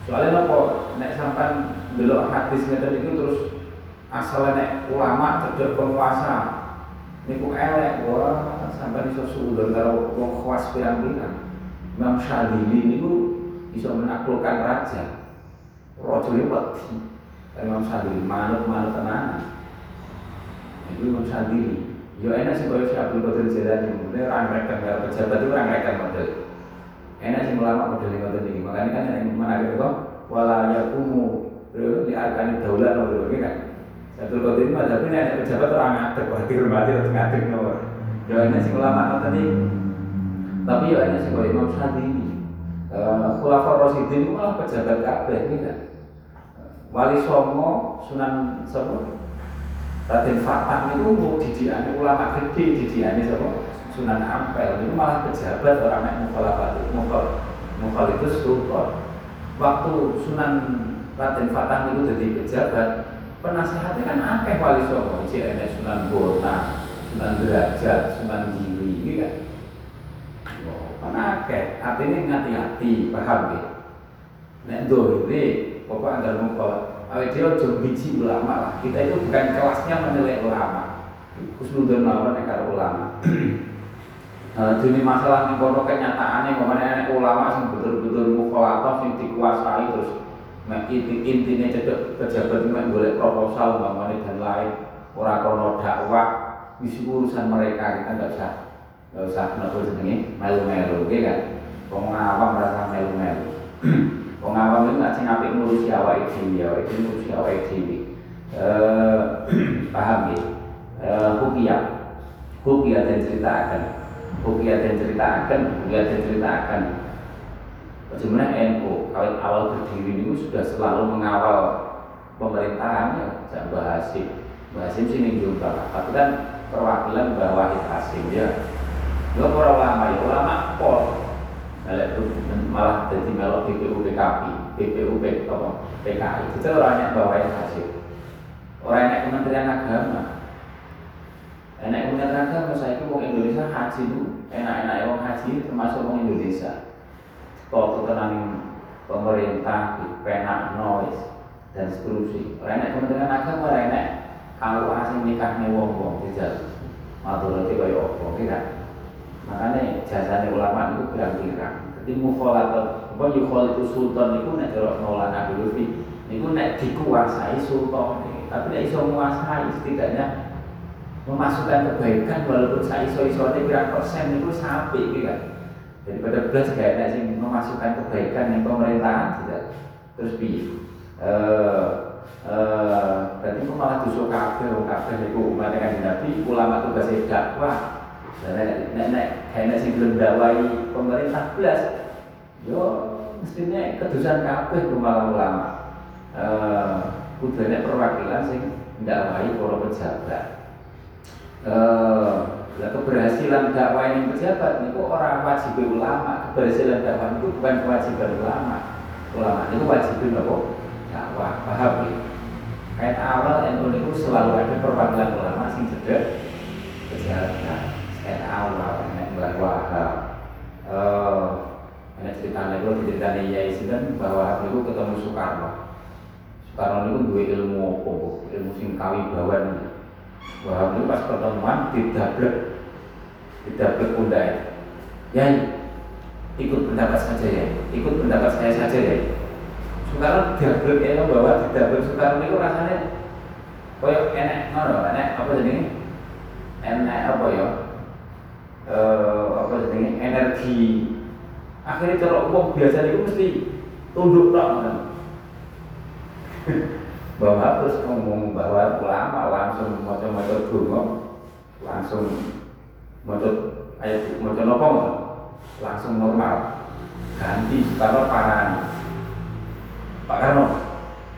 Soalnya apa? Nek sampan belok hadis ngeten itu terus asalnya nek ulama cedek penguasa niku elek wah sampai iso sultan karo wong khawas pirang-pirang. Imam Syadili niku bisa menaklukkan raja. Raja wedi. Imam Syadili manut-manut tenanan itu Imam Syadili ya enak sih kalau si Abdul Qadir Jilani mungkin orang rekan kalau pejabat itu orang rekan model. Enak sih ulama model yang model ini. Makanya kan yang menarik itu wala yakumu. Di arkani daulah nomor ini kan Abdul Qadir mah tapi nek pejabat orang ngadeg wah dihormati harus ngadeg nomor ya enak sih ulama ini. Tapi ya enak sih kalau Imam Syadili Khulafaur Rasyidin itu malah pejabat kabeh ini kan Wali Songo Sunan Songo Raden Fatah itu didiane ulama gede didiane sama Sunan Ampel. Itu malah pejabat orang yang mukhalafat mukhal mukhal itu sultan. Waktu Sunan Raden Fatah itu jadi pejabat penasehatnya kan akeh wali songo. Ada Sunan Bona Sunan Derajat Sunan Giri ini kan. Kan akeh. Artinya ngati-hati paham ya nek dohire pokok ada mukhal awet dia ojo biji ulama lah. Kita itu bukan kelasnya menilai ulama. Khusnudun mawon karo ulama. Jadi masalah nih kono kenyataannya ke mana ulama sing betul-betul mukhalathah sing dikuasai terus intinya cedek pejabat mek boleh proposal umpamane dan lain ora kono dakwah wis urusan mereka kita nggak usah nggak usah nopo jenenge melu-melu kan wong awam merasa melu-melu Wong awam itu nggak sing apik ngurusi awake dhewe, awake dhewe ngurusi awake dhewe. Eh paham ya? Eh hukia. Hukia dan ceritakan. Hukia dan ceritakan, hukia dan ceritakan. Bagaimana NU awal awal berdiri ini sudah selalu mengawal pemerintahan ya, jangan Bahasim. Bahasim sini juga, tapi kan perwakilan bawah Hasim ya. Lo para ulama ya, ulama pol itu malah jadi melok BPU PKP, BPU PKI. Itu orangnya yang hasil. Orang yang Kementerian Agama. Enak Kementerian Agama saya itu orang Indonesia haji itu enak-enak orang haji termasuk orang Indonesia. Kalau tenang pemerintah, penak noise dan seterusnya. Orang yang Kementerian Agama orang enak kalau asing nikahnya wong-wong. Matur itu kayak apa, tidak? Makanya jasanya ulama itu pirang-pirang jadi mukholatul apa yukhol itu sultan itu nek cara Maulana Lutfi itu nek dikuasai sultan tapi nek iso menguasai setidaknya memasukkan kebaikan walaupun saya iso iso ini berapa persen itu sampai gitu kan. Pada belas gak ada sih memasukkan kebaikan yang pemerintahan tidak terus bi eh eh berarti itu malah tusuk kafir kafir itu umat yang nabi ulama tugasnya dakwah. Nek nek kayaknya sing belum dakwai pemerintah belas, yo mestinya kedusan kabeh kemalang ulama. Eh, kudune perwakilan sing dakwai para pejabat. Lah keberhasilan dakwah yang pejabat niku orang wajib ulama. Keberhasilan dakwah itu bukan kewajiban ulama. Ulama itu wajib apa? Dakwah, paham ya? Kayak awal yang itu selalu ada perwakilan ulama sing cedek pejabat ayat awal Wahab. Uh, ada ceritanya. Itu ceritanya Yai Sinten bahwa itu ketemu Soekarno. Soekarno itu dua ilmu apa ilmu sing kawibawan. Wahab itu pas pertemuan didablek. Didablek undai ya ikut pendapat saja ya ikut pendapat saya saja ya. Sekarang dablek ya bahwa didablek. Sekarang itu rasanya enek ngono enek apa jadi enek apa ya eh apa jadi energi. Akhirnya kalau uang biasa itu mesti tunduk tak bahwa terus ngomong bahwa ulama langsung macam-macam dungo langsung macam ayat macam apa langsung normal. Ganti para parani Pak Karno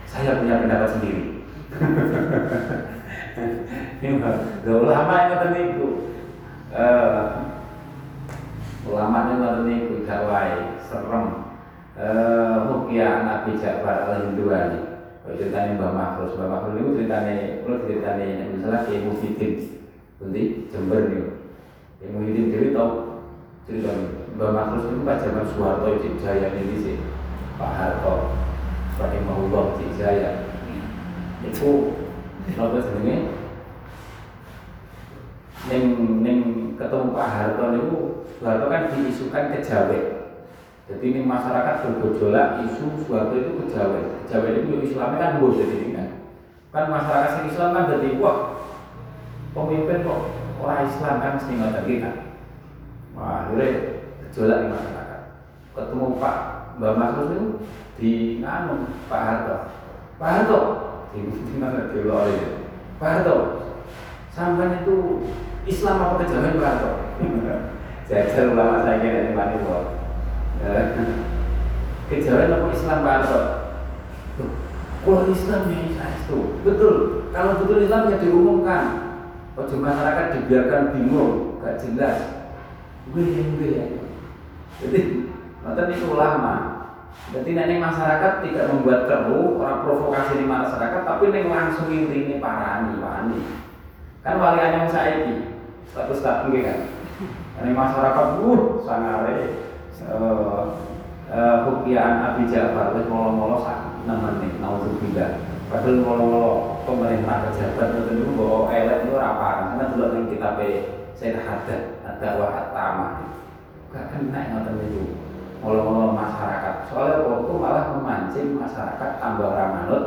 saya punya pendapat sendiri. Ini ulama yang niku eh ulama yang ngoten niku gawai serem. Eh Ruqyah Nabi Ja'far al-Hinduani. Ceritanya Mbah Makhlus, Mbah Makhlus itu ceritanya, kalau ceritanya yang misalnya Kiai Muhyiddin, nanti Jember nih, Kiai Muhyiddin Dewi tahu cerita Mbah Makhlus itu pas zaman Soeharto Cik Jaya ini sih, Pak Harto, Rahimahullah Cik Jaya, itu apa sebenarnya? Neng neng ketemu Pak Harto itu, Soeharto kan diisukan ke Jawa, jadi ini masyarakat bergejolak isu suatu itu kejawen. Kejawen itu Islamnya kan bos jadi ini kan. Kan masyarakat Islam kan jadi wah pemimpin kok orang Islam kan mesti nggak kita. Wah, akhirnya gejolak di masyarakat. Ketemu Pak Mbak Masrus itu di anu Pak Harto. Pak Harto di mana di. Pak Harto, sampai itu Islam apa Pak Harto? Jajar ulama saya kira di mana Kejawen apa Islam Pak Kalau Islam ya itu betul. Kalau betul Islam ya diumumkan. Kalau masyarakat dibiarkan bingung, gak jelas. Gue gue ya. Jadi nanti itu ulama. Jadi nanti masyarakat tidak membuat keruh, orang provokasi di masyarakat, tapi neng langsung ini parani, wani. Kan wali hanya saiki, status status kan. Ini masyarakat, uh, sangare, Hukian Abi Ja'far wis molo-molo sak nemen nih naudzubillah. Padahal molo-molo pemerintah pejabat itu dulu bahwa elek itu apa karena yang kita pe saya ada ada wahat tamah. Gak kena ngoten itu. Molo-molo masyarakat. Soalnya waktu malah memancing masyarakat tambah ramanut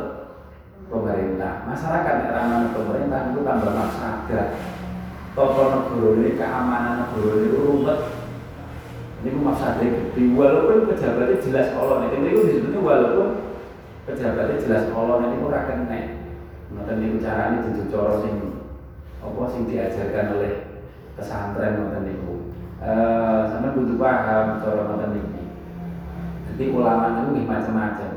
pemerintah. Masyarakat yang ramanut pemerintah itu tambah masyarakat. Toko negara ini keamanan negara ini rumit ini maksudnya gede walaupun pejabatnya jelas Allah ini itu disebutnya walaupun pejabatnya jelas Allah ini ora kena. Ngoten niku carane dudu cara sing apa sing diajarkan oleh pesantren ngoten niku. Eh sampean paham cara ngoten niku. Jadi ulama itu macam-macam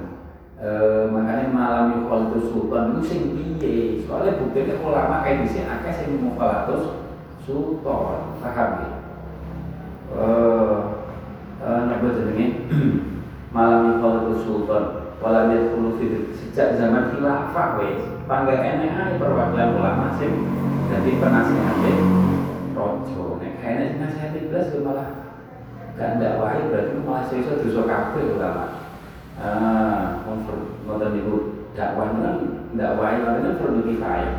eh makanya malam itu sultan itu sing piye? Soalnya buktinya ulama kayak di sini akeh sing mukhalatus sultan paham ya eh napa jenenge malam itu sultan wala yadkhulu fi sejak zaman khilafah wis panggil enek ae perwakilan ulama sing dadi penasehat rojo nek kene nasihat iblis malah gak ndak wae berarti malah iso dosa kabeh ulama ah ngoten niku dakwah kan ndak wae ngoten perlu kifayah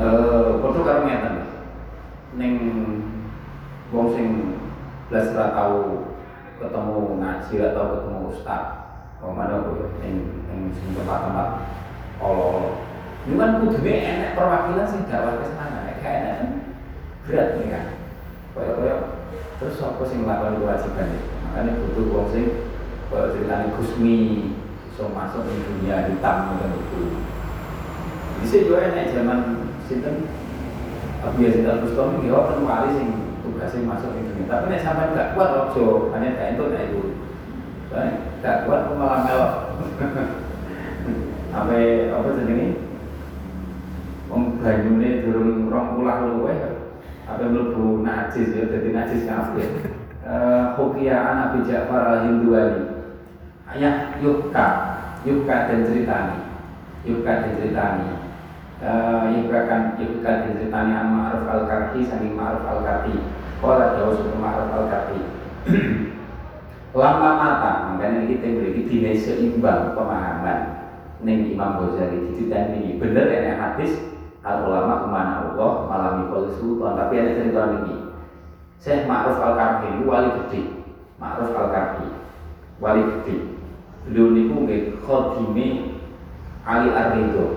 eh padha karo ngeten ning wong sing belas ora tahu ketemu ngaji atau ketemu ustaz. Mana bu yang yang tempat-tempat Allah ini kan kudune enak perwakilan sih dakwah ke sana kayak enak kan berat nih kan. Kayak terus apa sih melakukan kewajiban itu? Makanya butuh wong sing ceritanya Gusmi so masuk di dunia hitam dan itu bisa juga enak zaman sinten Abu Yazid Al Bustami dia kan wali sing tugasnya masuk ke dunia. Tapi nih sampai nggak kuat rojo hanya kayak itu kayak itu nggak kuat malah melok sampai apa jenenge? Wong banyune durung rong puluh luwe apa mlebu najis ya dadi najis kafir eh Hukia anak Ja'far al-Hinduani. Ayah Yukka Yukka dan ceritani Yukka dan ceritani uh, Yukka kan Yukka dan ceritani an Ma'ruf al-Karhi saking Ma'ruf al-Karhi Kala jauh suku Ma'ruf al-Karhi Lama mata, makanya kita beri dinai seimbang pemahaman ning Imam Ghazali. Dititeni bener enek hadis al ulama ke mana Allah malam ikul sultan. Tapi enek cerita niki Syekh Ma'ruf Al-Karhi wali gede. Ma'ruf Al-Karhi wali gede. Beliau niku nggih khadime Ali Ar-Ridho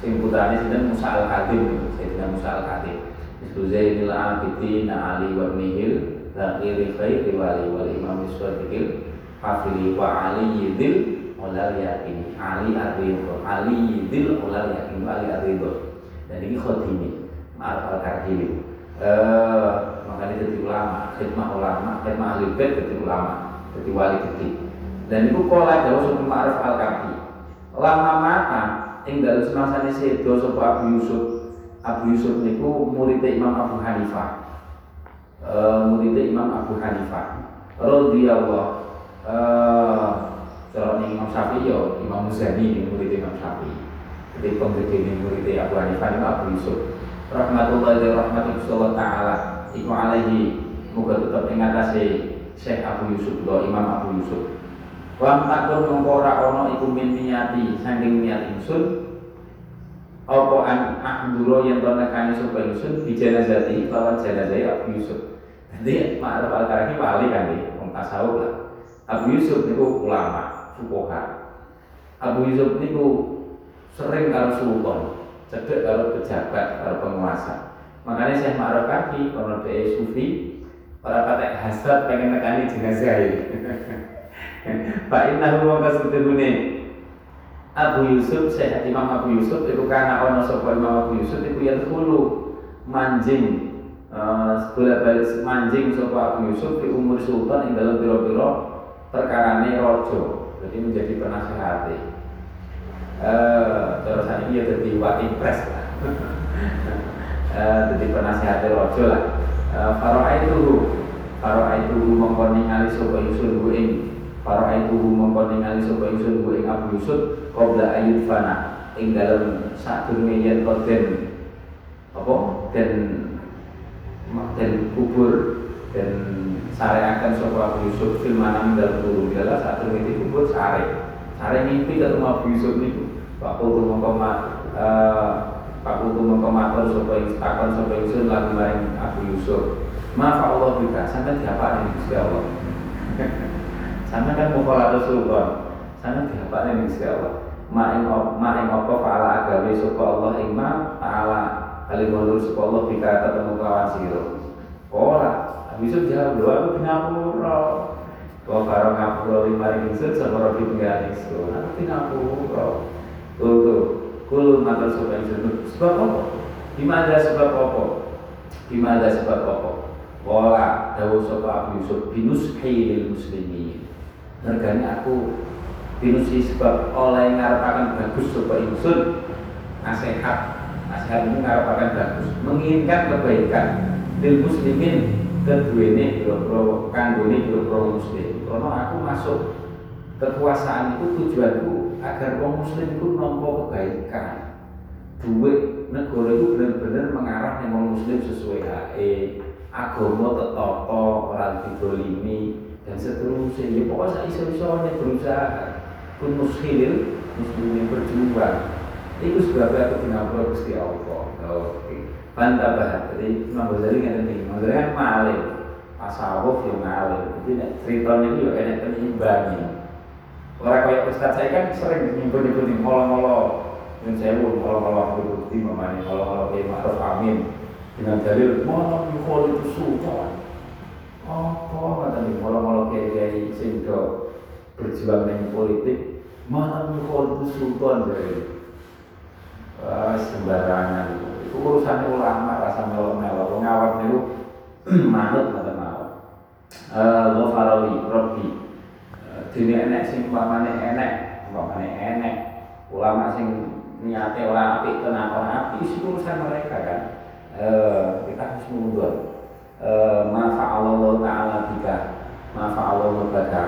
sing putrane sinten? Musa Al-Kadim Sayyidina Musa Al-Kadim Isku Zainil Abidin Ali wa Nihil Zakiri Khairi Wali Wali Imam Iswadikil Hafili wa Ali Yidil Olal Yakin Ali Ar-Ridho Ali Yidil Olal Yakin Ali Ar-Ridho dan ini khadimi Ma'ruf Al-Karhi eh, makanya jadi ulama khidmah ulama khidmah ahli bait jadi ulama jadi wali gede dan itu kola jauh sama Ma'ruf Al-Karhi lama mata ing dalam semasane sedo sapa Abu Yusuf. Abu Yusuf niku muridnya Imam Abu Hanifah. E, muridnya Imam Abu Hanifah. Radhiyallahu. Eh cara Imam Syafi'i yo Imam Muzani murid Imam Syafi'i. Jadi pembedene muridnya Abu Hanifah itu Abu Yusuf. Rahmatullahi wa rahmatullahi taala. Iku alaihi. Muga tetep ing atase Syekh Abu Yusuf Imam Abu Yusuf Lam takun mengko ora ana iku min niati saking niat ingsun apa an ahduro yang to nekani sapa ingsun bi janazati lawan janazah Abu Yusuf. Jadi Ma'ruf Al-Karaki wali kan iki wong tasawuf lah. Abu Yusuf niku ulama, fuqaha. Abu Yusuf niku sering karo sultan, cedek karo pejabat, karo penguasa. Makanya saya Ma'ruf Kaki kalau sufi, para patek hasad pengen nekani jenazah ini. Pak Inna huwa kasutune Abu Yusuf, saya Imam Abu Yusuf itu karena ono sapa Imam Abu Yusuf itu yang manjing uh, balik manjing sapa Abu Yusuf di umur sultan yang dalam biro-biro perkarane rojo jadi menjadi penasehat uh, terus ini ya jadi wakil pres lah. Uh, jadi penasehat rojo lah. Uh, Faro'a itu Faro'a itu mengkoni ali sapa Yusuf ini para itu mongko ningali sapa ingsun ku ing Abu Yusuf qabla ayat fana ing dalem sadurunge yen to den apa? Den den kubur dan sareaken sapa Abu Yusuf fil manam dalem turu. Dalah sadurunge dikubur sare. Sare mimpi ketemu Abu Yusuf niku? Pak Putu mongko Pak Putu mongko matur sapa ing takon sapa ingsun lagu maring Abu Yusuf. Maaf Allah bika, sampai diapa nih Gusti Allah sama kan mukhalafah sultan sama diapa nih Gusti Allah. Ma'ing ma'ing apa fa'ala agawe sapa Allah ing ma ta'ala kali mulur sapa Allah bika ketemu kawan sira. Ora. Yusuf jawab lho aku pinapura Kau karo ngapura lima ingsun sapa robi pengiran ingsun. Aku pinapura tuh kul matur sapa ingsun. Sebab apa? Di mana sebab apa? Di mana sebab apa? Wala dawuh Abu Yusuf binus lil muslimin Mergane aku binusi sebab oleh ngarepaken bagus sapa ingsun nasihat itu ngarepaken bagus. Menginginkan kebaikan lil muslimin keduene biro-biro kanggone biro-biro muslim. Karena aku masuk kekuasaan itu tujuanku agar wong muslim itu nampa kebaikan. Duit negara itu benar-benar mengarah yang wong muslim sesuai HE agama tetapa orang didolimi dan seterusnya. Ya pokoknya saya iso-isonya berusaha pun muskilil muslimin berjuang itu sebabnya aku dinapur Gusti Allah. Oke. Bantah banget jadi Imam Ghazali nggak nih Imam Ghazali kan malim tasawuf yang malim jadi nek ceritanya itu ya enak penyimbangi orang kayak Ustaz saya kan sering nyimpen-nyimpen di molo-molo dan saya pun molo-molo aku bukti mamanya molo-molo kayak Ma'ruf Amin. Dengan dalil mana yukol itu sultan apa molo-molo kayak kayak sing berjuang dengan politik mana yukol itu sultan dari Wah, sembarangan. Itu urusan ulama rasa melo-melo ngawat niku manut kata mawon eh lo farawi robbi dene enek sing umpamane enek umpamane enek. Ulama sing niate ora apik tenan ora apik itu urusan mereka kan? Eh kita harus mundur eh ma fa'alallahu ta'ala bika ma fa'alallahu baka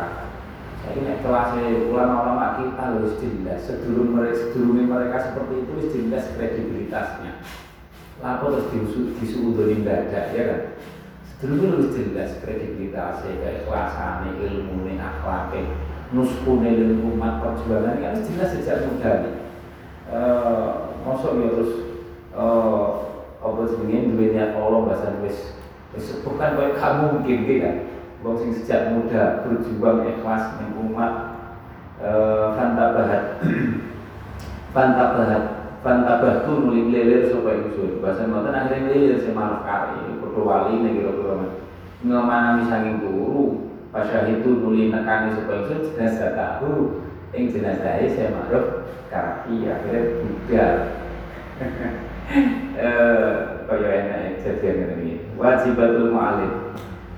jadi nek kelas ulama-ulama kita harus jelas sedurung mereka sedurungi mereka seperti itu harus jelas kredibilitasnya. Lalu terus disuudoni ibadah ya kan. Sedurungnya harus jelas kredibilitasnya, kayak kelasannya, ilmu, akhlaknya. nuskune lil umat perjuangan kan jelas sejak muda nih eh masuk ya terus eh apa duwe niat Allah bahasa wis bukan kayak kamu mungkin kan wong sing sejak muda berjuang ikhlas ning umat eh fantabahat fantabahat fantabahtu nuli lelir sapa ingsun bahasa mboten akhirnya lelir sing manut kari padha wali ning kira-kira ngemanami saking turu Pasya itu nuli nekani supaya itu jenazah tahu Yang jenazah saya ma'ruf karafi akhirnya budal eh kaya enak jadian ini wajibatul mu'alim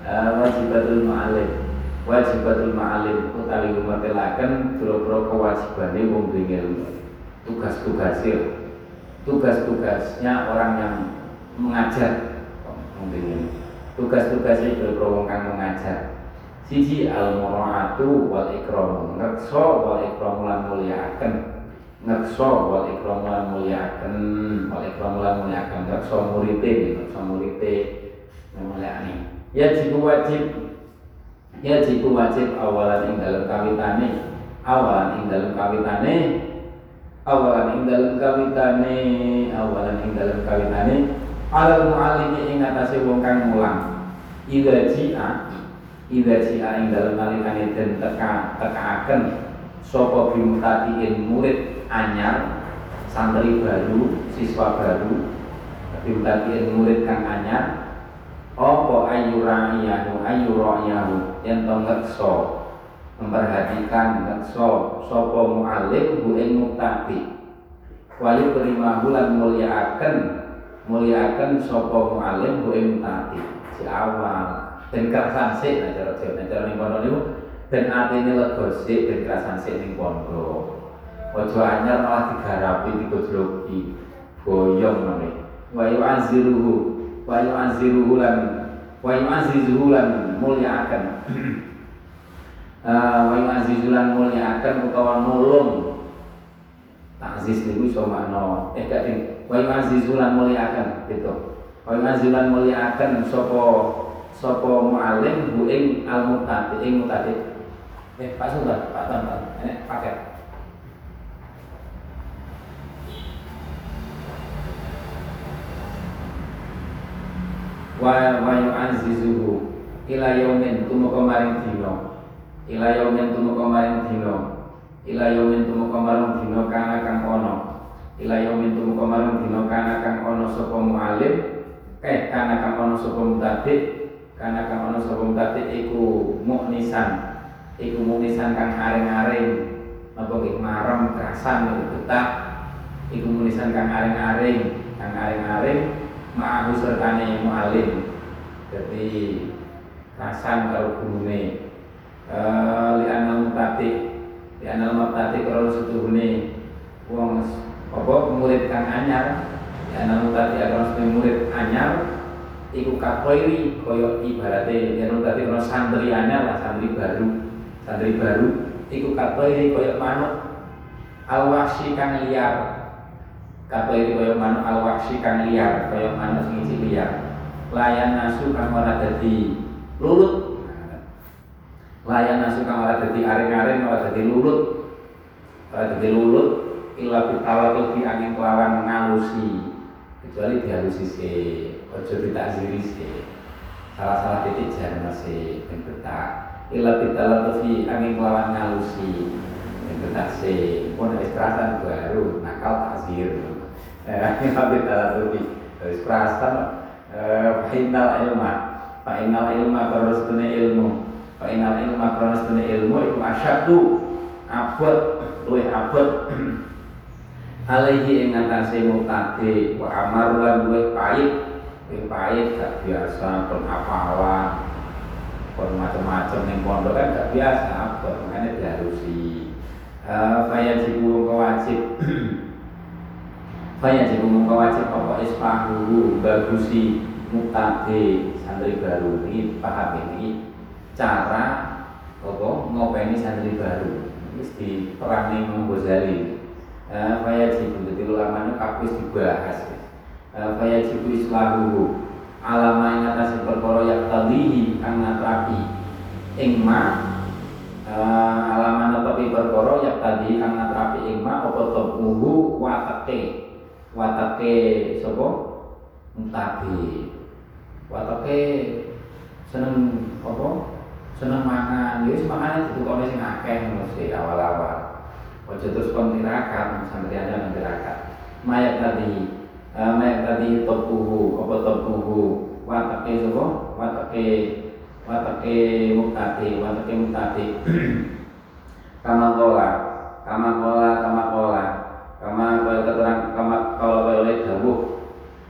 eh, wajibatul mu'alim wajibatul ma'alim utawi umatelaken boro-boro kewajibane wong ilmu. Tugas-tugasnya tugas-tugasnya orang yang mengajar wong tugas-tugasnya boro-boro wong kang mengajar. Siji al muraatu wal ikram ngekso wal ikram lan mulyakaken. Ngekso wal ikram lan mulyakaken. Wal ikram lan mulyakaken. Ngekso murite ngekso murite ya jiku wajib. Ya jiku wajib awalan ing dalam kawitane. Awalan ing dalam kawitane. Awalan ing dalam kawitane. Awalan ing dalam kawitane. Alal mualimi ing atase wong kang mulang. Ida ji'a Ida jia ing dalam nalikane den teka tekaaken sapa bimutatiin murid anyar santri baru siswa baru. Bimutatiin murid kang anyar apa ayu ra'iyahu ayu ra'iyahu yang to ngekso memperhatikan ngekso. Sapa mu'alim bu ing muktati wali terima bulan mulyaaken mulyaaken sapa mu'alim bu ing muktati si awal. Ben kerasan sik nek cara Jawa nek cara ning kono niku ben atine lega sik ben kerasan sik ning aja anyar malah digarapi digojloki. Boyong ngene wa yu'aziruhu wa yu'aziruhu lan wa yu'azizuhu lan mulyaaken uh, wa yu'azizu lan mulyaaken utawa nulung. Takziz niku iso makna eh gak ding wa yu'azizu lan mulyaaken gitu. Wa yu'azizu lan mulyaaken sapa sapa mu'alim bu ing al mutati ing mutati eh Pak Sultan Pak Sultan ini paket wa wa yu'azzizuhu ila yaumin tumeka maring dina ila yaumin tumeka maring dina ila yaumin tumeka maring dina kana kang ana ila yaumin tumeka maring dina kana kang ana sapa mu'alim eh kana kang ana sapa mutati karena kang ana sapa mutati iku muknisan. Iku muknisan kang aring-aring. Apa nggih marem kerasan betah iku muknisan kang aring-aring. Kang aring-aring ma'ahu sertane mualim jadi kerasan karo gurune. Eh li anal mutati li anal mutati kalau setuhune. Wong apa murid kang anyar. Li anal mutati kalau murid anyar. Iku kakoiri koyo ibarate. Yen tadi ono santri anyar lah santri baru. Santri baru. Iku kakoiri koyo manuk. Alwasi kang liar kakoiri koyo manuk alwasi kang liar koyo manuk sing isi liar. Layan nasu kang ora dadi lulut. Layan nasu kang ora dadi aring-aring ora dadi lulut. Ora dadi lulut ila bitawakil di angin kelawan ngalusi. Kecuali dihalusi sih ojo ditakziri sih. Salah-salah titik jangan masih ben betak. Ila bitalatufi angin kelawan ngalusi betak sih. Pun ada kerasan baru nakal takzir ila bitalatufi wis kerasan Fa'inal ilma. Fa'inal ilma karena setune ilmu. Fa'inal ilma karena setune ilmu Itu asyadu. Abad. Luih abad. Alaihi ingatasi mutati Wa amar lan luih pahit. Yang pahit gak biasa pun apalan pun macam-macam yang pondok kan gak biasa apa makanya diharusi. Uh, Faya jibu wajib Faya jibu wajib apa ispahuhu bagusi mutade santri baru. Ini paham ini cara apa ngopeni santri baru. Ini di perang Imam Ghazali. Uh, Faya jibu jadi ulama ini kapis dibahas Faya jibu islahu Alama yang atas perkara yang tadihi kang natrapi ing ma uh, alaman netepi perkara yak tadi kang natrapi ing ma apa watake watake sapa? Mutabi. Watake seneng apa? Seneng mangan. Ya wis mangan ditukone sing akeh ngono sih awal-awal. Aja terus kon tirakat sampe aja nang tirakat mayat tadi uh, mayat tadi tabuhu apa tabuhu watake sapa? Watake watake mutati watake mutati kama kola kama kola kama kola kama kola keterangan kama kalau oleh dawuh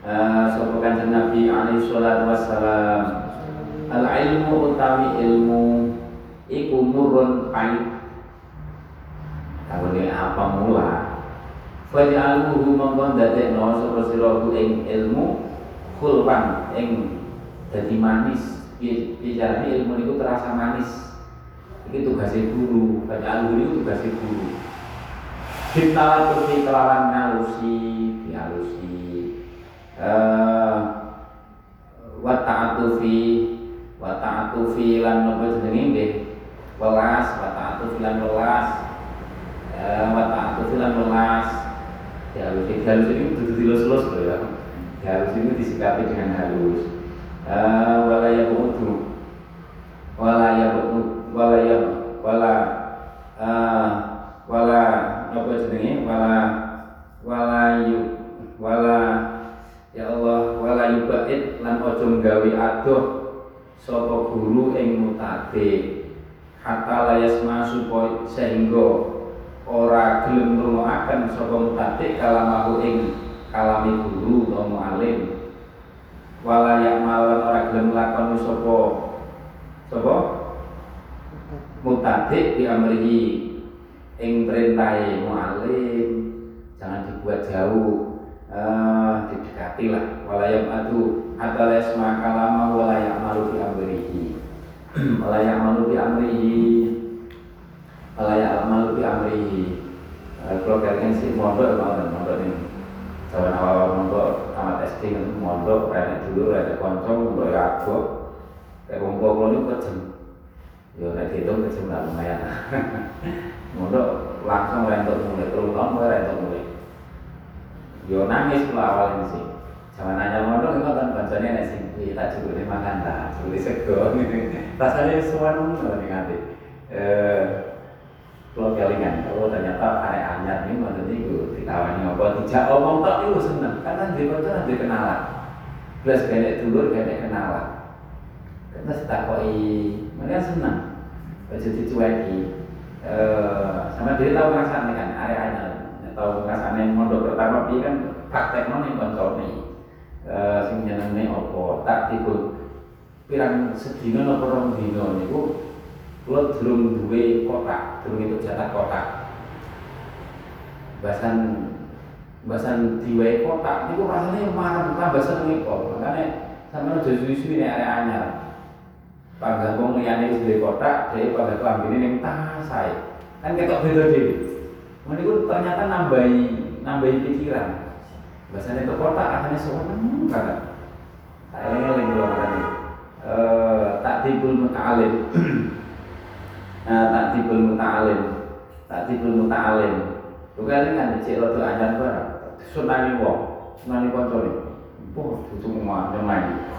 uh, sapa kanjeng Nabi alaihi salatu wassalam. Al ilmu utawi ilmu iku murun pahit. Kawene apa mula? Faj'aluhu mongkon dadekno sapa sira ing ilmu khulpan ing dadi manis. Bicaranya ilmu itu terasa manis. Itu tugasnya guru. Baca guru itu tugasnya guru kita tuh kelawan ngalusi dialusi uh, wa ta'atufi wa ta'atufi lan nopo jenenge nggih? Welas wa ta'atufi lan welas. Uh, wa ta'atufi lan welas. Dialusi dialusi ini kudu dilus-lus loh ya. Dialusi ini disikapi dengan halus. Eh, wala yabudu wala yabudu wala ya wala wala apa jenenge? Wala wala yu wala ya Allah wala yubaid lan ojo gawe adoh sapa guru ing mutade. Hatta layas supaya sehingga ora gelem ngrungokaken sapa mutade kalamahu ing kalami guru utawa mualim wala yak malan ora gelem lakoni sapa sapa? Mutadik di amrihi ing perintahe mualim jangan dibuat jauh uh, didekati lah wala yak adu hatta lasma kalama wala yak malu di amrihi wala yak malu di amrihi wala yak malu di amrihi kalau kalian sih mondok mondok ini Zaman awal mondok SD kan mondok rene dulu rene kanca mondok ya agok. Kayak wong kula niku kejem. Ya nek dihitung kejem lah lumayan. mondok langsung rentok mulai terus tahun mulai rentok mulai. Yo nangis pula awalnya sih. Zaman nanya mondok itu kan bancane nek sing tak jebule makan ta, jebule sego gitu. Rasanya ngono ning ati. Eh kalau kelingan kalau ternyata ada anyar nih mantan itu ditawani apa tidak omong tak itu seneng karena dia itu nanti kenalan plus kene dulur kene kenalan kita setakoi mereka seneng baju dicueki eh sama dia tahu ngrasane kan anyar tahu ngrasane mondok pertama dia kan praktek ning koncone eh sing jenenge apa tak tiba pirang sedina apa rong dina niku Kulo durung duwe kotak, durung itu jatah kotak. Bahasan bahasan diwae kotak niku rasane marem tambah seneng kok. Makane sampeyan aja suwi-suwi nek arek anyar. Panggang wong liyane wis duwe kotak, dhewe pada klambine ning tas ae. Kan ketok beda dhewe. Niku ternyata nambahi nambahi pikiran. Bahasane ke kotak rasane seneng banget. Ayo eling kula Eh tak dibul muta'alim. tak tibul muta'alim tak tibul muta'alim bukan kan cek rodo ajar barang sunani wong sunani koncone Wah, itu semua nyemai.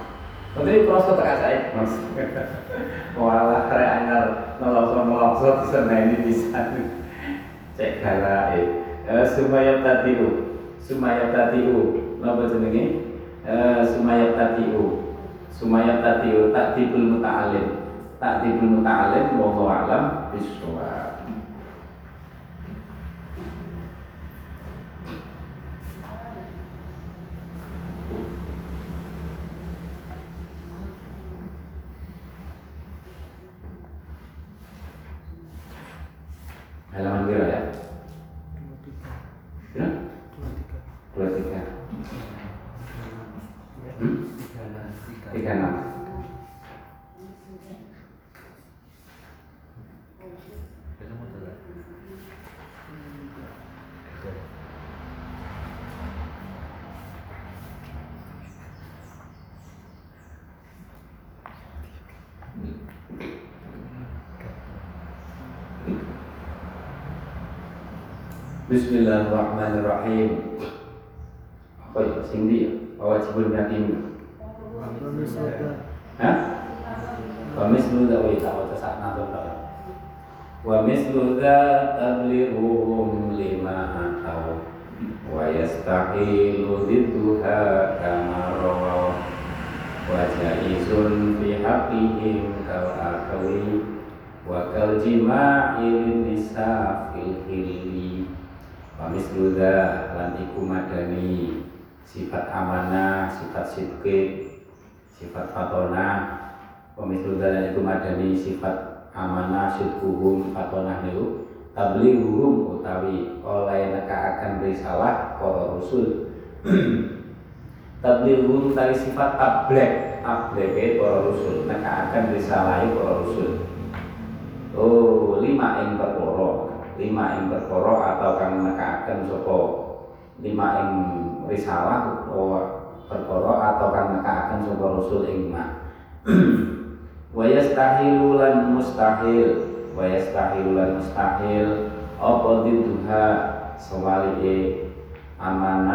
Tapi proses saya, mas. Anyar nolongsor nolongsor di sana ini bisa. Cek gala eh. Sumayat tatiu, sumayat tatiu, napa jenenge? Sumayat tatiu, sumayat tatiu, tak tibul muta'alim tak tibul muta'alim wallahu alam bisawab halaman berapa ya? Ya? Dua tiga. Hmm? Tiga enam. Bismillahirrahmanirrahim. Apa ya? Sing ndi ya? Wajibul yatim. Hah? Wa mislu dha wa ta'ala sa'na Wa mislu dha tabliruhum lima atau wa yastahilu didduha kama rawaw wa jaizun fi haqqihim kal akali wa kal jima'il nisa fil wa mislu lan iku madani sifat amanah sifat sidqi sifat fatona. Wa mislu lan iku madani sifat amanah sidquhum fatonah niku tablighuhum utawi oleh nekaaken risalah para rasul tablighuhum tali sifat tabligh tablighe para rasul nekaaken risalah para rasul oh lima ing perkara lima ing perkara atau kang nekaaken sapa? Lima ing risalah utawa perkara atau kang nekaaken sapa rasul ing ma wa mustahil. Wa yastahil lan mustahil. Apa diduha sewalike amanah